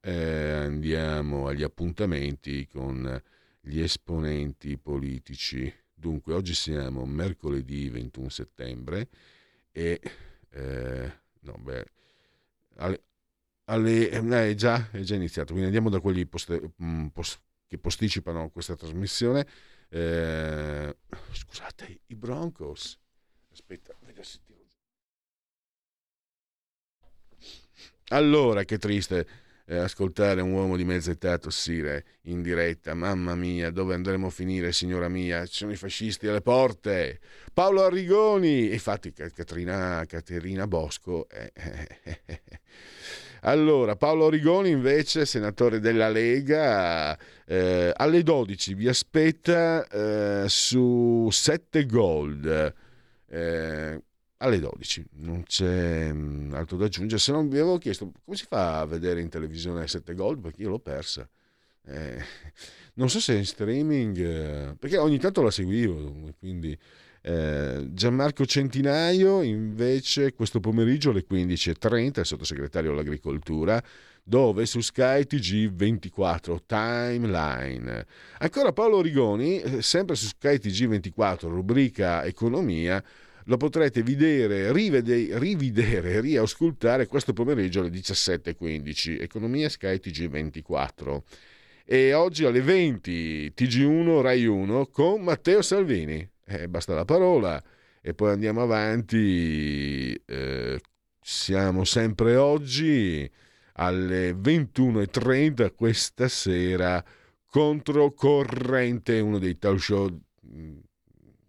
eh, andiamo agli appuntamenti con gli esponenti politici. Dunque, oggi siamo mercoledì 21 settembre e eh, no, beh, alle, alle- eh, è, già, è già iniziato, quindi andiamo da quelli poste- mh, pos- che posticipano questa trasmissione. Eh, scusate, i Broncos. Aspetta, vedo se tiro. Allora, che triste eh, ascoltare un uomo di mezza età tossire in diretta. Mamma mia, dove andremo a finire, signora mia? Ci sono i fascisti alle porte. Paolo Arrigoni. Infatti, Ca- Caterina, Caterina Bosco. eh, eh. Allora, Paolo Rigoni invece, senatore della Lega, eh, alle 12 vi aspetta eh, su 7 Gold. Eh, alle 12, non c'è mm, altro da aggiungere. Se non vi avevo chiesto come si fa a vedere in televisione 7 Gold, perché io l'ho persa. Eh, non so se in streaming, eh, perché ogni tanto la seguivo, quindi eh, Gianmarco Centinaio invece questo pomeriggio alle 15.30, il sottosegretario all'agricoltura, dove su Sky TG24 Timeline. Ancora Paolo Rigoni, eh, sempre su Sky TG24, rubrica Economia, lo potrete vedere, rivede- rivedere, riascoltare questo pomeriggio alle 17.15. Economia Sky TG24. E oggi alle 20 TG1 Rai 1 con Matteo Salvini. Eh, basta la parola e poi andiamo avanti. Eh, siamo sempre oggi alle 21.30 questa sera controcorrente, uno dei talk show mh,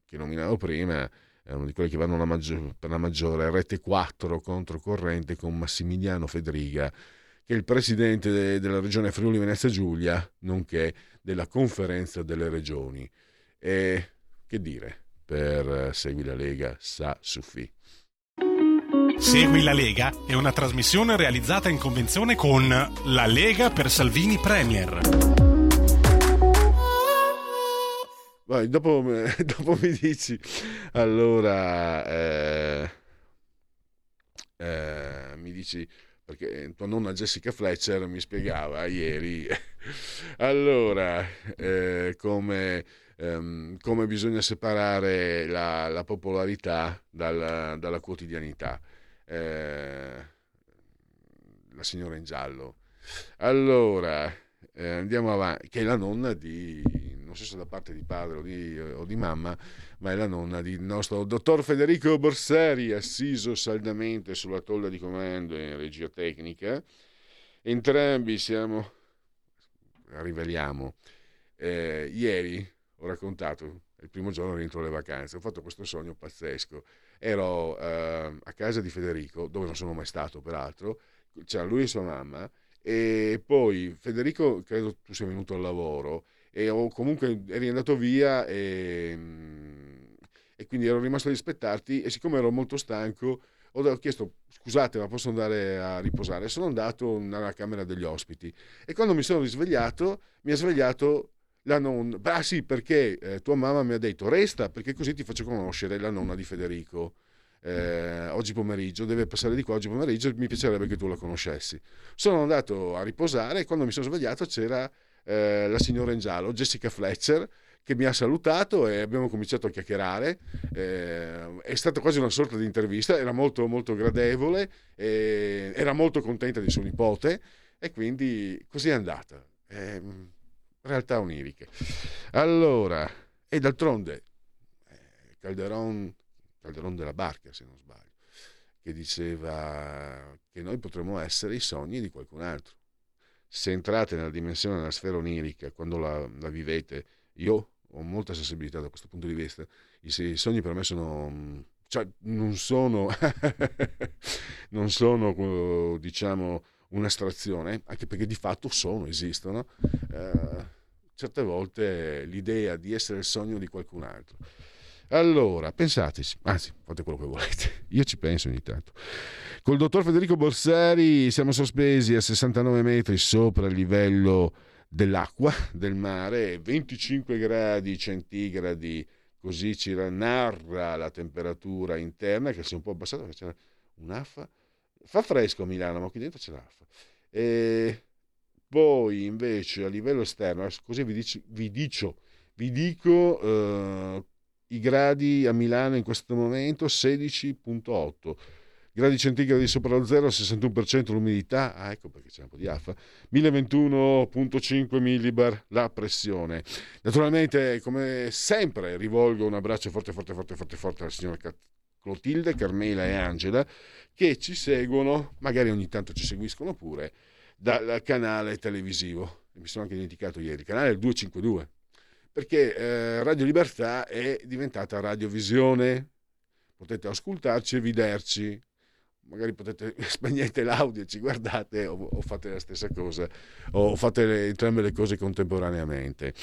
che nominavo prima, è uno di quelli che vanno la maggior- per la maggiore, Rete 4 controcorrente con Massimiliano Fedriga, che è il presidente de- della regione Friuli Venezia Giulia, nonché della conferenza delle regioni. E che dire, per eh, Segui la Lega sa Suffi. Segui la Lega è una trasmissione realizzata in convenzione con La Lega per Salvini Premier. Vai, dopo, dopo mi dici, allora, eh, eh, mi dici, perché tua nonna Jessica Fletcher mi spiegava ieri, allora, eh, come, ehm, come bisogna separare la, la popolarità dalla, dalla quotidianità. Eh, la signora in giallo. Allora, eh, andiamo avanti, che è la nonna di, non so se da parte di padre o di, o di mamma, ma è la nonna del nostro dottor Federico Borsari, assiso saldamente sulla tolla di comando in regia tecnica. Entrambi siamo, riveliamo, eh, ieri ho raccontato, il primo giorno dentro le vacanze, ho fatto questo sogno pazzesco. Ero eh, a casa di Federico, dove non sono mai stato peraltro, c'era lui e sua mamma, e poi Federico, credo tu sia venuto al lavoro, e o comunque eri andato via e, e quindi ero rimasto ad aspettarti e siccome ero molto stanco ho, ho chiesto scusate ma posso andare a riposare? Sono andato nella camera degli ospiti e quando mi sono risvegliato mi ha svegliato la nonna ah sì perché eh, tua mamma mi ha detto resta perché così ti faccio conoscere la nonna di Federico eh, oggi pomeriggio, deve passare di qua oggi pomeriggio, mi piacerebbe che tu la conoscessi. Sono andato a riposare e quando mi sono svegliato c'era eh, la signora in giallo, Jessica Fletcher, che mi ha salutato e abbiamo cominciato a chiacchierare. Eh, è stata quasi una sorta di intervista, era molto, molto gradevole, eh, era molto contenta di suo nipote e quindi così è andata. Eh, realtà oniriche. Allora, e d'altronde, eh, Calderon, Calderon della Barca, se non sbaglio, che diceva che noi potremmo essere i sogni di qualcun altro. se entrate nella dimensione della sfera onirica, quando la, la vivete, io ho molta sensibilità da questo punto di vista. I, i sogni per me sono mm, cioè, non sono, non sono diciamo, un'astrazione, anche perché di fatto sono, esistono. Eh, certe volte l'idea di essere il sogno di qualcun altro. Allora, pensateci, anzi, fate quello che volete, io ci penso ogni tanto. Col dottor Federico Borsari siamo sospesi a 69 metri sopra il livello dell'acqua, del mare, 25 gradi centigradi così ci narra la temperatura interna che si è un po' abbassata perché c'è un'affa. Fa fresco a Milano, ma qui dentro c'è l'affa. E poi invece a livello esterno, così vi, dico, vi, dico, vi dico eh, i gradi a Milano in questo momento 16.8 gradi centigradi sopra lo zero, 61% l'umidità, ah, ecco perché c'è un po' di affa, 1021.5 millibar la pressione. Naturalmente, come sempre, rivolgo un abbraccio forte, forte, forte, forte, forte alla signora Clotilde, Carmela e Angela, che ci seguono, magari ogni tanto ci seguiscono pure, dal canale televisivo. Mi sono anche dimenticato ieri, il canale 252, perché eh, Radio Libertà è diventata radiovisione. Potete ascoltarci e vederci. Magari potete spegnete l'audio e ci guardate o, o, fate la stessa cosa o fate le, entrambe le cose contemporaneamente.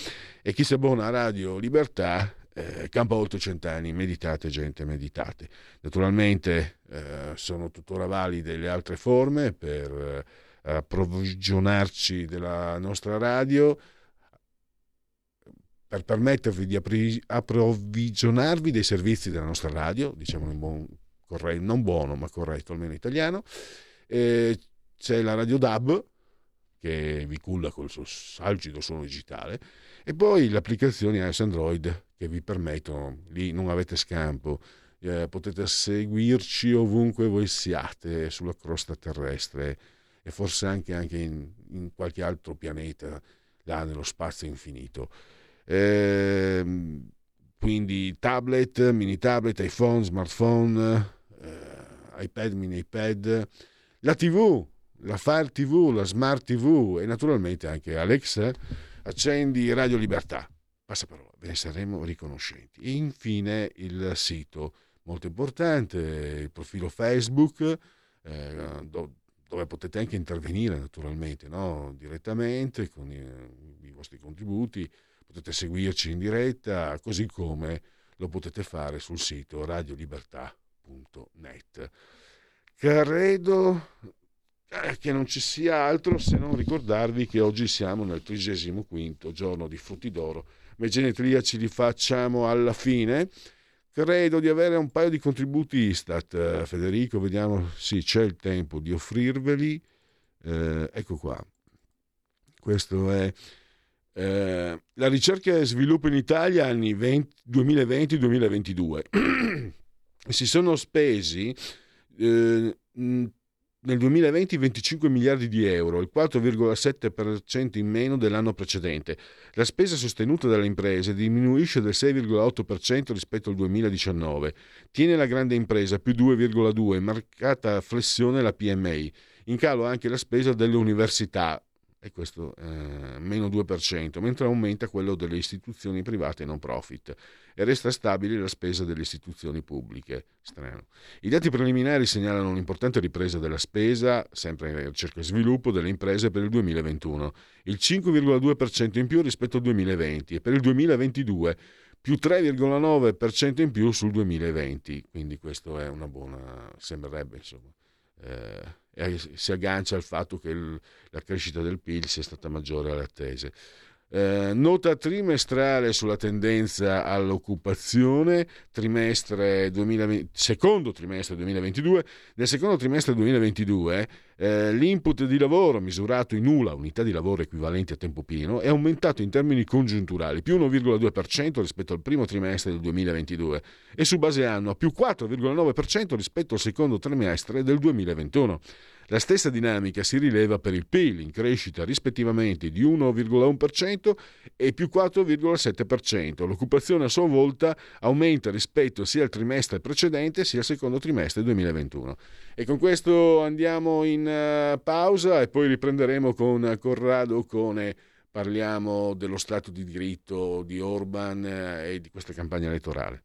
E chi si abbona a Radio Libertà eh, campa oltre cent'anni. Meditate gente meditate. Naturalmente eh, sono tuttora valide le altre forme per approvvigionarci della nostra radio per permettervi di appri- approvvigionarvi dei servizi della nostra radio diciamo in buon corretto, non buono ma corretto, almeno italiano. E c'è la Radio DAB che vi culla col suo algido suono digitale e poi le applicazioni iOS Android che vi permettono, lì non avete scampo, eh, potete seguirci ovunque voi siate sulla crosta terrestre e forse anche, anche in, in, qualche altro pianeta, là nello spazio infinito. Eh, quindi tablet, mini tablet, iPhone, smartphone, eh, iPad, mini iPad, la TV, la Fire TV, la Smart TV e naturalmente anche Alexa, accendi Radio Libertà. Passa parola, ve ne saremo riconoscenti. E infine il sito, molto importante, il profilo Facebook, eh, dove potete anche intervenire naturalmente, no? direttamente con i, i vostri contributi, potete seguirci in diretta, così come lo potete fare sul sito Radio Libertà www.radioticino.net. Credo eh, che non ci sia altro se non ricordarvi che oggi siamo nel 35 giorno di frutti d'oro, ma i genetriaci li facciamo alla fine. Credo di avere un paio di contributi Istat, eh, Federico, vediamo, sì, c'è il tempo di offrirveli. Eh, ecco qua. Questo è eh, la ricerca e sviluppo in Italia anni 2020-2022 si sono spesi eh, nel 2020 25 miliardi di euro, il 4,7% in meno dell'anno precedente. La spesa sostenuta dalle imprese diminuisce del 6,8% rispetto al 2019. Tiene la grande impresa più 2,2%, marcata flessione la PMI. In calo anche la spesa delle università, e questo eh, meno 2%, mentre aumenta quello delle istituzioni private non profit e resta stabile la spesa delle istituzioni pubbliche. Strano. I dati preliminari segnalano un'importante ripresa della spesa, sempre in ricerca e sviluppo, delle imprese per il 2021, il 5,2% in più rispetto al 2020 e per il 2022 più 3,9% in più sul 2020, quindi questo è una buona, sembrerebbe insomma. Eh, si aggancia al fatto che il, la crescita del PIL sia stata maggiore alle attese. Eh, nota trimestrale sulla tendenza all'occupazione, trimestre 2020, secondo trimestre 2022. Nel secondo trimestre 2022 eh, l'input di lavoro misurato in ULA, unità di lavoro equivalenti a tempo pieno, è aumentato in termini congiunturali, più 1,2% rispetto al primo trimestre del 2022 e su base anno più 4,9% rispetto al secondo trimestre del 2021. La stessa dinamica si rileva per il PIL, in crescita rispettivamente di 1,1% e più 4,7%. L'occupazione a sua volta aumenta rispetto sia al trimestre precedente sia al secondo trimestre 2021. E con questo andiamo in eh, pausa e poi riprenderemo con Corrado Cone. Parliamo dello Stato di diritto di Orban eh, e di questa campagna elettorale.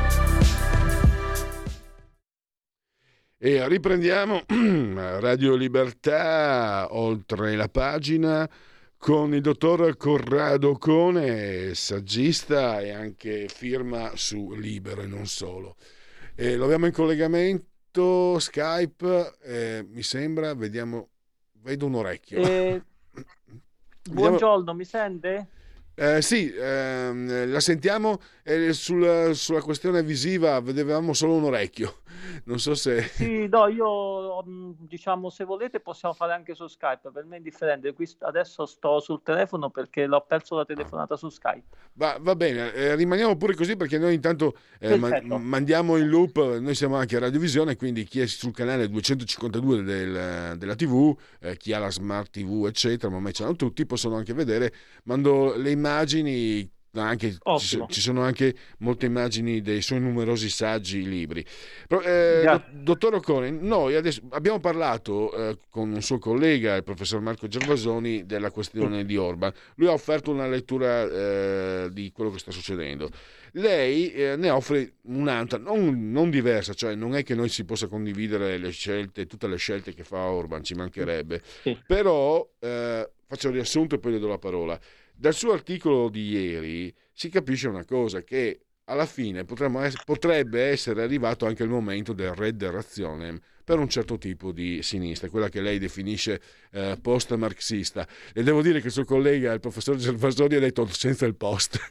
E riprendiamo Radio Libertà oltre la pagina con il dottor Corrado Cone, saggista e anche firma su Libero e non solo. E lo abbiamo in collegamento Skype, eh, mi sembra, vediamo, vedo un orecchio. Eh, buongiorno, mi sente? Eh, sì, ehm, la sentiamo eh, sul- sulla questione visiva, vedevamo solo un orecchio. Non so se... Sì, no, io mh, diciamo se volete possiamo fare anche su Skype, per me è indifferente. Qui adesso sto sul telefono perché l'ho perso la telefonata su Skype. Va, va bene, eh, rimaniamo pure così perché noi intanto eh, ma- mandiamo in loop, noi siamo anche a Radiovisione, quindi chi è sul canale 252 del- della TV, eh, chi ha la smart TV, eccetera, ma ormai ce l'hanno tutti, possono anche vedere, mando le immagini. Anche, ci, ci sono anche molte immagini dei suoi numerosi saggi libri. Però, eh, dottor Occone, noi adesso abbiamo parlato eh, con un suo collega, il professor Marco Gervasoni, della questione di Orban. Lui ha offerto una lettura eh, di quello che sta succedendo. Lei eh, ne offre un'altra, non, non diversa, cioè non è che noi si possa condividere le scelte, tutte le scelte che fa Orban, ci mancherebbe. Però eh, faccio il riassunto e poi le do la parola. Dal suo articolo di ieri si capisce una cosa, che alla fine potremmo ess- potrebbe essere arrivato anche il momento del Red Razionem per un certo tipo di sinistra, quella che lei definisce eh, post-marxista. E devo dire che il suo collega, il professor Gervasoni, ha detto senza il post.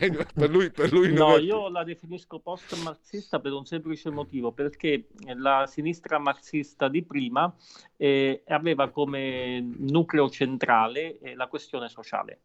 È- per, lui, per lui No, è- io la definisco post-marxista per un semplice motivo, perché la sinistra marxista di prima eh, aveva come nucleo centrale eh, la questione sociale.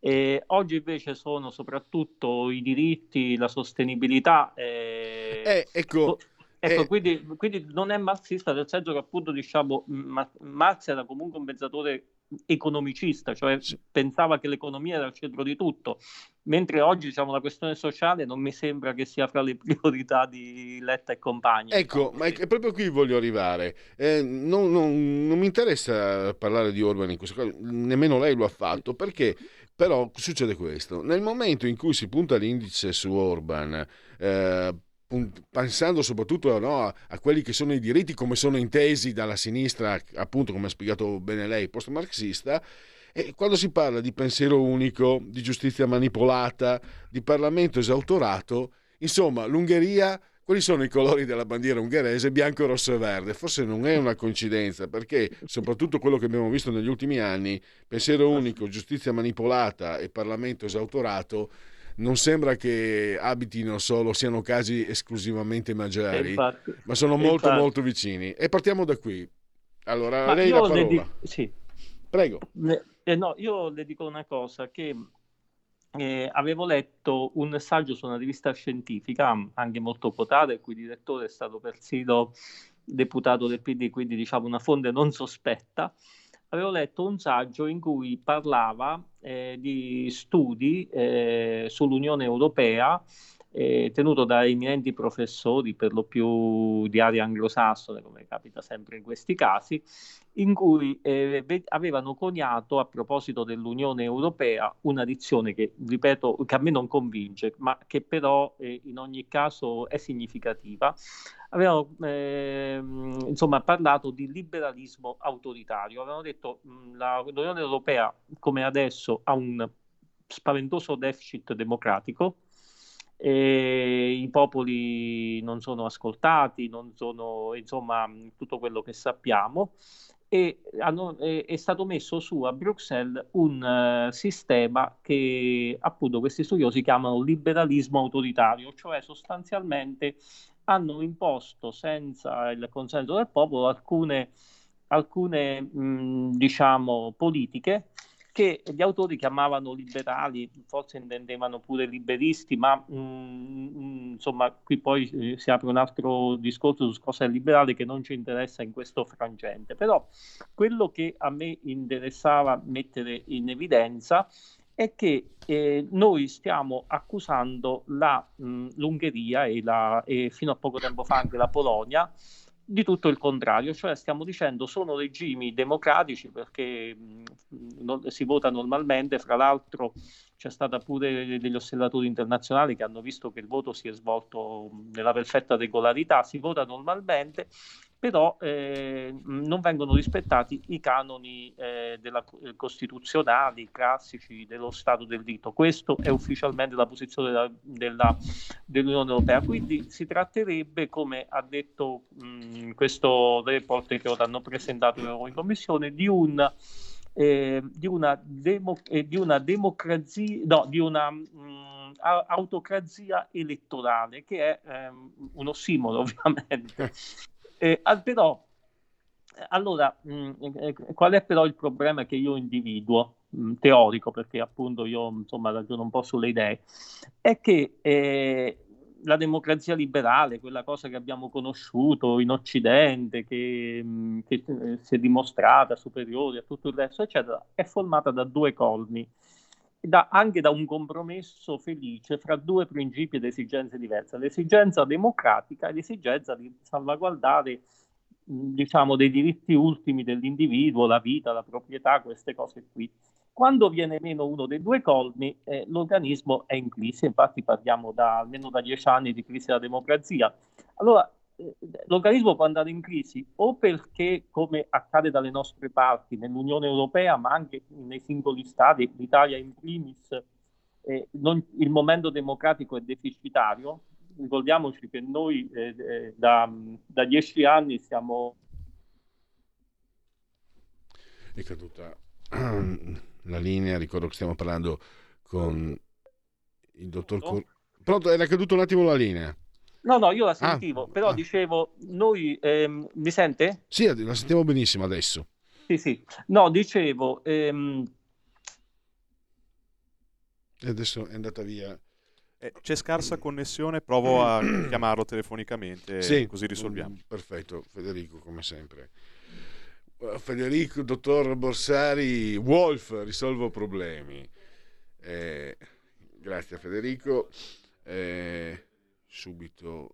E oggi invece sono soprattutto i diritti, la sostenibilità. eh, ecco, ecco, eh, quindi, quindi non è marxista nel senso che appunto diciamo Ma- Marx era comunque un pensatore economicista, cioè pensava che l'economia era al centro di tutto, mentre oggi diciamo la questione sociale non mi sembra che sia fra le priorità di Letta e compagni. Ecco, ma è è proprio qui voglio arrivare. Eh, non, non- non mi interessa parlare di Orban in questo caso, nemmeno lei lo ha fatto, perché però succede questo. Nel momento in cui si punta l'indice su Orban, eh, pensando soprattutto no, a, a quelli che sono i diritti come sono intesi dalla sinistra, appunto come ha spiegato bene lei, post-marxista, e quando si parla di pensiero unico, di giustizia manipolata, di Parlamento esautorato, insomma, l'Ungheria, quali sono i colori della bandiera ungherese? Bianco, rosso e verde. Forse non è una coincidenza, perché soprattutto quello che abbiamo visto negli ultimi anni, pensiero unico, giustizia manipolata e Parlamento esautorato, non sembra che abitino solo, siano casi esclusivamente Infatti. ma sono molto Infatti. molto vicini. E partiamo da qui. Allora, Ma lei la parola. dico- sì. Prego. Eh, no, io le dico una cosa, che eh, avevo letto un saggio su una rivista scientifica, anche molto quotata, il cui direttore è stato persino deputato del PD, quindi diciamo una fonte non sospetta. Avevo letto un saggio in cui parlava eh, di studi eh, sull'Unione Europea eh, tenuto da eminenti professori, per lo più di area anglosassone, come capita sempre in questi casi, in cui eh, ve- avevano coniato a proposito dell'Unione Europea una dizione che, ripeto, che a me non convince, ma che però eh, in ogni caso è significativa. Avevano ehm, insomma parlato di liberalismo autoritario. Avevano detto mh, la- l'Unione Europea, come adesso, ha un spaventoso deficit democratico e i popoli non sono ascoltati, non sono, insomma, tutto quello che sappiamo. E hanno- è, è stato messo su a Bruxelles un eh, sistema che appunto questi studiosi chiamano liberalismo autoritario, cioè sostanzialmente hanno imposto senza il consenso del popolo alcune, alcune mh, diciamo, politiche che gli autori chiamavano liberali, forse intendevano pure liberisti, ma mh, insomma qui poi eh, si apre un altro discorso su cosa è liberale che non ci interessa in questo frangente. Però quello che a me interessava mettere in evidenza è che eh, noi stiamo accusando la, mh, l'Ungheria e, la, e fino a poco tempo fa anche la Polonia di tutto il contrario, cioè stiamo dicendo sono regimi democratici perché mh, non- si vota normalmente, fra l'altro c'è stata pure degli osservatori internazionali che hanno visto che il voto si è svolto nella perfetta regolarità, si vota normalmente, però eh, non vengono rispettati i canoni eh, della, eh, costituzionali classici dello Stato del diritto. Questo è ufficialmente la posizione della- della- dell'Unione Europea. Quindi si tratterebbe, come ha detto mh, questo report che ora hanno presentato in Commissione, di un eh, di, una demo- eh, di una democrazia, no, di una mh, autocrazia elettorale, che è ehm, un ossimolo ovviamente. Eh, però, allora, mh, eh, qual è però il problema che io individuo? mh, teorico, perché appunto io insomma ragiono un po' sulle idee, è che eh, la democrazia liberale, quella cosa che abbiamo conosciuto in Occidente, che, mh, che, eh, si è dimostrata superiore a tutto il resto, eccetera, è formata da due colmi, da- anche da un compromesso felice fra due principi ed esigenze diverse, l'esigenza democratica e l'esigenza di salvaguardare mh, diciamo, dei diritti ultimi dell'individuo, la vita, la proprietà, queste cose qui. Quando viene meno uno dei due colmi, eh, l'organismo è in crisi, infatti parliamo da, almeno da dieci anni di crisi della democrazia. Allora, l'organismo può andare in crisi o perché, come accade dalle nostre parti, nell'Unione Europea, ma anche nei singoli Stati, l'Italia in primis, eh, non- il momento democratico è deficitario. Ricordiamoci che noi eh, eh, da, da dieci anni siamo È caduta la linea, ricordo che stiamo parlando con il dottor Cor- Pronto, era caduto un attimo la linea. No, no, io la Ah, sentivo, però dicevo, noi, ehm, mi sente? Sì, la sentiamo benissimo adesso. Sì, sì. No, dicevo, ehm, E adesso è andata via. Eh, c'è scarsa connessione, provo a chiamarlo telefonicamente, Sì, così risolviamo. mm, Perfetto, Federico, come sempre. Federico, dottor Borsari, Wolf, risolvo problemi. Eh, grazie Federico. Eh, subito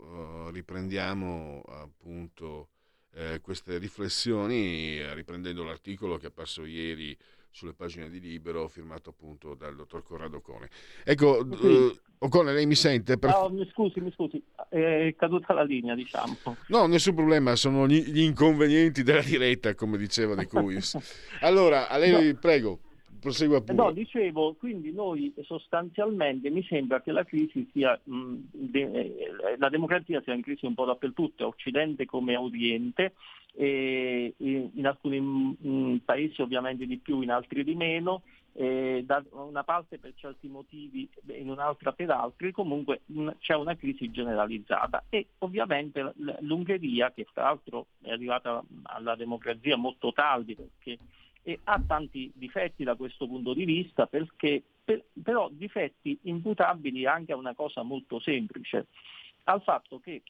eh, riprendiamo appunto eh, queste riflessioni eh, riprendendo l'articolo che è apparso ieri sulle pagine di Libero firmato appunto dal dottor Corrado Ocone. Ecco, Sì. eh, Ocone, lei mi sente? Per- ah, mi scusi, mi scusi, è caduta la linea, diciamo. No, nessun problema, sono gli, gli inconvenienti della diretta, come diceva De Cruis. Allora, a lei prego, prosegua pure. No, dicevo, quindi noi sostanzialmente mi sembra che la crisi sia, mh, de- eh, la democrazia sia in crisi un po' dappertutto, Occidente come Oriente, e in alcuni mh, paesi ovviamente di più, in altri di meno, da una parte per certi motivi, beh, in un'altra per altri, comunque mh, c'è una crisi generalizzata e ovviamente l'Ungheria, che tra l'altro è arrivata alla democrazia molto tardi perché e ha tanti difetti da questo punto di vista perché per- però difetti imputabili anche a una cosa molto semplice, al fatto che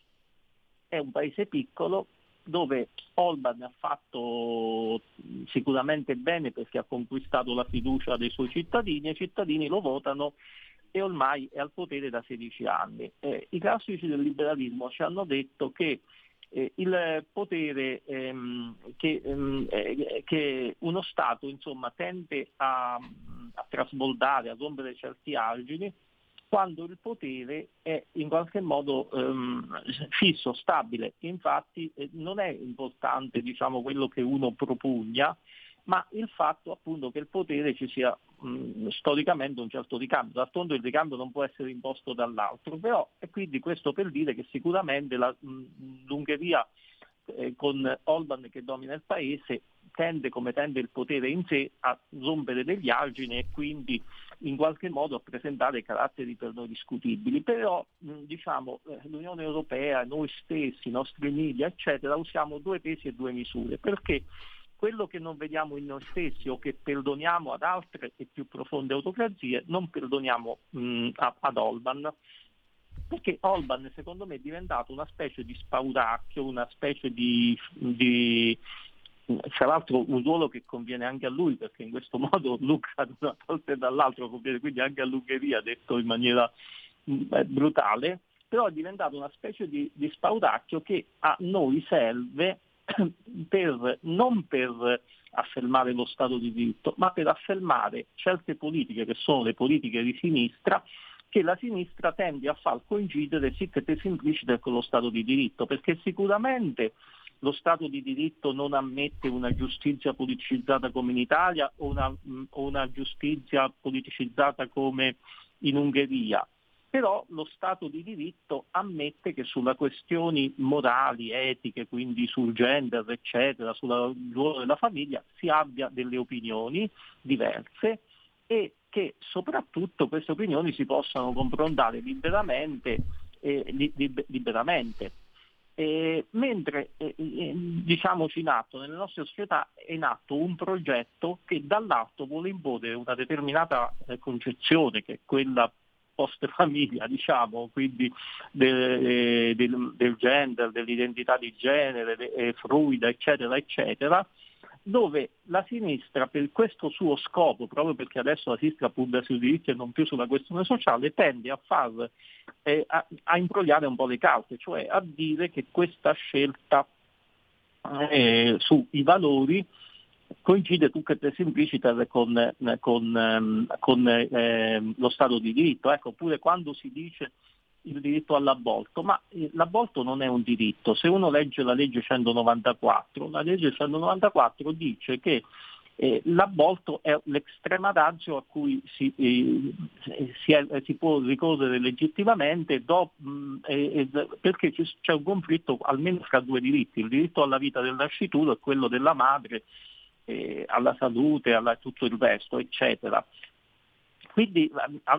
è un paese piccolo dove Orban ha fatto sicuramente bene perché ha conquistato la fiducia dei suoi cittadini e i cittadini lo votano e ormai è al potere da 16 anni. Eh, I classici del liberalismo ci hanno detto che eh, il potere ehm, che, ehm, eh, che uno Stato insomma, tende a, a trasbordare, a rompere certi argini quando il potere è in qualche modo ehm, fisso, stabile. Infatti eh, non è importante diciamo, quello che uno propugna, ma il fatto appunto che il potere ci sia mh, storicamente un certo ricambio. D'altronde il ricambio non può essere imposto dall'altro, però e quindi questo per dire che sicuramente la, mh, l'Ungheria eh, con Orban che domina il paese tende come tende il potere in sé a rompere degli argini e quindi in qualche modo a presentare caratteri per noi discutibili, però mh, diciamo eh, l'Unione Europea, noi stessi, i nostri media eccetera usiamo due pesi e due misure. Perché quello che non vediamo in noi stessi o che perdoniamo ad altre e più profonde autocrazie non perdoniamo mh, a- ad Orban. Perché Orban secondo me è diventato una specie di spauracchio, una specie di, di tra l'altro un ruolo che conviene anche a lui perché in questo modo lucra da una parte e dall'altro, conviene quindi anche all'Ungheria detto in maniera eh, brutale, però è diventato una specie di, di spauracchio che a noi serve per, non per affermare lo Stato di diritto, ma per affermare certe politiche che sono le politiche di sinistra che la sinistra tende a far coincidere sic et simpliciter con lo Stato di diritto, perché sicuramente lo Stato di diritto non ammette una giustizia politicizzata come in Italia o una, o una giustizia politicizzata come in Ungheria, però lo Stato di diritto ammette che sulle questioni morali, etiche, quindi sul gender, eccetera, sul ruolo della famiglia, si abbia delle opinioni diverse e che soprattutto queste opinioni si possano confrontare liberamente. Eh, li- liberamente. Eh, mentre eh, diciamoci in atto, nelle nostre società è in atto un progetto che dall'alto vuole imporre una determinata eh, concezione, che è quella post famiglia, diciamo, quindi del, del, del gender, dell'identità di genere, de, fluida, eccetera, eccetera, dove la sinistra per questo suo scopo, proprio perché adesso la sinistra punta sui diritti e non più sulla questione sociale, tende a far eh, a, a, imbrogliare un po' le carte, cioè a dire che questa scelta eh, sui valori coincide tutte e implicita con, con, ehm, con eh, lo Stato di diritto. Ecco, oppure quando si dice il diritto all'aborto, ma eh, l'aborto non è un diritto. Se uno legge la legge 194, la legge 194 dice che eh, l'aborto è l'extrema razio a cui si, eh, si, è, si può ricorrere legittimamente do, mh, eh, perché c'è un conflitto almeno fra due diritti, il diritto alla vita del nascituro e quello della madre eh, alla salute, a tutto il resto, eccetera. Quindi,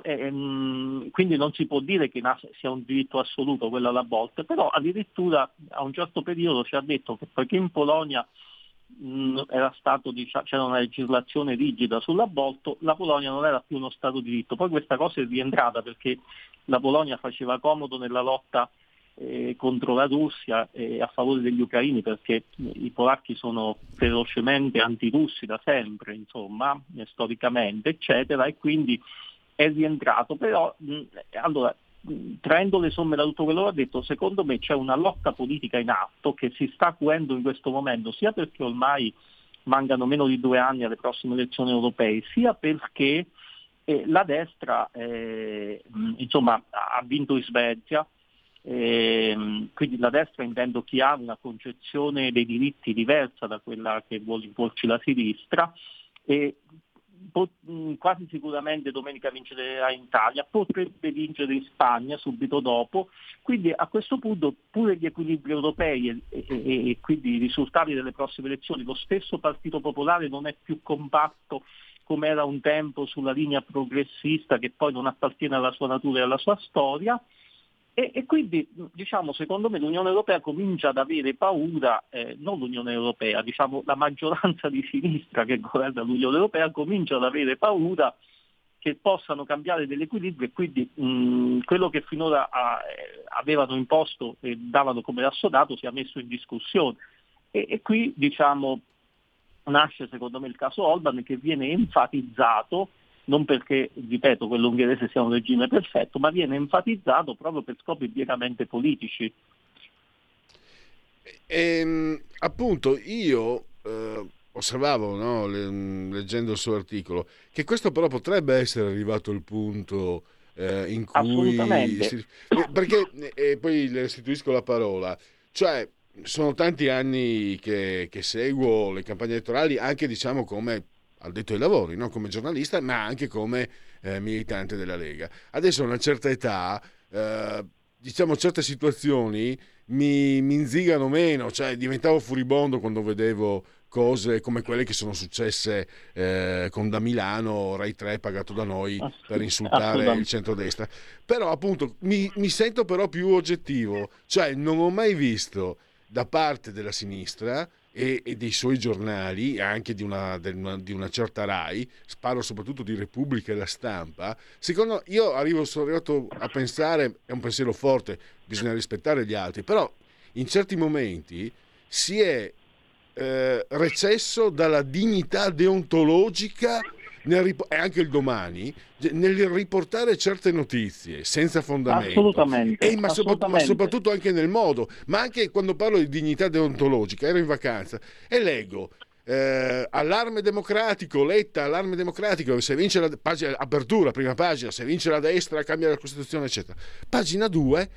eh, ehm, quindi, non si può dire che sia un diritto assoluto quello all'aborto, però addirittura a un certo periodo ci ha detto che poiché in Polonia mh, stato, diciamo, c'era una legislazione rigida sull'aborto, la Polonia non era più uno Stato di diritto. Poi questa cosa è rientrata perché la Polonia faceva comodo nella lotta eh, contro la Russia e a favore degli ucraini perché i polacchi sono ferocemente antirussi da sempre, insomma, storicamente, eccetera, e quindi è rientrato. Però, mh, allora, traendo le somme da tutto quello che ho detto, secondo me c'è una lotta politica in atto che si sta acuendo in questo momento, sia perché ormai mancano meno di due anni alle prossime elezioni europee, sia perché eh, la destra eh, insomma, ha vinto in Svezia, eh, quindi la destra intendo chi ha una concezione dei diritti diversa da quella che vuole imporci la sinistra e pot- quasi sicuramente domenica vincerà in Italia, potrebbe vincere in Spagna subito dopo, quindi a questo punto pure gli equilibri europei e, e, e quindi i risultati delle prossime elezioni, lo stesso Partito Popolare non è più compatto come era un tempo sulla linea progressista che poi non appartiene alla sua natura e alla sua storia, e, e, quindi diciamo, secondo me l'Unione Europea comincia ad avere paura, eh, non l'Unione Europea, diciamo la maggioranza di sinistra che governa l'Unione Europea comincia ad avere paura che possano cambiare dell'equilibrio e quindi mh, quello che finora ha, eh, avevano imposto e davano come assodato sia messo in discussione. E, e qui diciamo, nasce secondo me il caso Orban che viene enfatizzato non perché, ripeto, quello ungherese sia un regime perfetto, ma viene enfatizzato proprio per scopi pienamente politici. E, ehm, appunto, io eh, osservavo, no, le, leggendo il suo articolo, che questo però potrebbe essere arrivato il punto eh, in cui... Si, eh, perché, e eh, poi le restituisco la parola, cioè sono tanti anni che, che seguo le campagne elettorali, anche diciamo come detto ai lavori, non come giornalista, ma anche come eh, militante della Lega. Adesso a una certa età, eh, diciamo certe situazioni mi, mi inzigano meno, cioè diventavo furibondo quando vedevo cose come quelle che sono successe eh, con da Milano, Rai 3 pagato da noi per insultare il centrodestra. Però appunto mi, mi, sento però più oggettivo, cioè non ho mai visto da parte della sinistra e, e dei suoi giornali, anche di una, di, una, certa RAI, sparo soprattutto di Repubblica e la stampa, secondo io arrivo, arrivato a pensare, è un pensiero forte, bisogna rispettare gli altri, però in certi momenti si è eh, recesso dalla dignità deontologica nel, e anche il domani nel riportare certe notizie senza fondamento. Assolutamente, e, ma, assolutamente. Soprattutto, ma, soprattutto, anche nel modo ma anche quando parlo di dignità deontologica ero in vacanza e leggo eh, allarme democratico Letta allarme democratico se vince la pagina, apertura prima pagina se vince la destra cambia la Costituzione eccetera. Pagina 2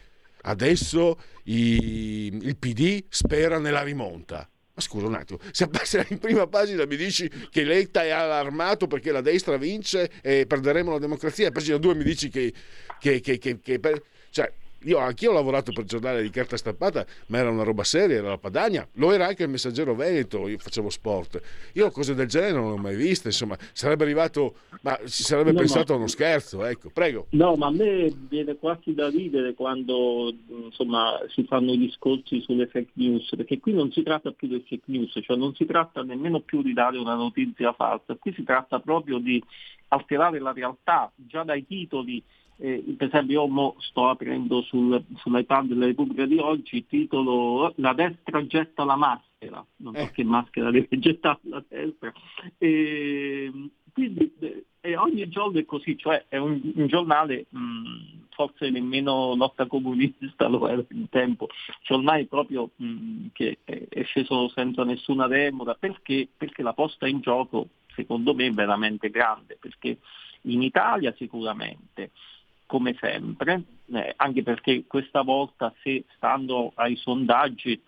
adesso i, il PD spera nella rimonta Ma scusa un attimo, se se in prima pagina mi dici che Letta è allarmato perché la destra vince e perderemo la democrazia, a pagina 2 mi dici che... che, che, che, che per- cioè, io anch'io ho lavorato per giornale di carta stampata, ma era una roba seria, era la Padania, lo era anche il Messaggero Veneto, io facevo sport. Io cose del genere non le ho mai viste, insomma, sarebbe arrivato, ma si sarebbe No, pensato ma- a uno scherzo, ecco, prego. No, ma a me viene quasi da ridere quando insomma, si fanno i discorsi sulle fake news, perché qui non si tratta più del fake news, cioè non si tratta nemmeno più di dare una notizia falsa, qui si tratta proprio di alterare la realtà, già dai titoli. Eh, per esempio io mo sto aprendo sul, sull'iPad della Repubblica di oggi il titolo La destra getta la maschera, non so che maschera deve gettare la destra. E, quindi eh, e ogni giorno è così, cioè è un, un giornale, mh, forse nemmeno lotta comunista lo era in tempo, cioè ormai proprio mh, che è, è sceso senza nessuna remora, perché? perché la posta in gioco secondo me è veramente grande, perché in Italia sicuramente, come sempre, eh, anche perché questa volta se stando ai sondaggi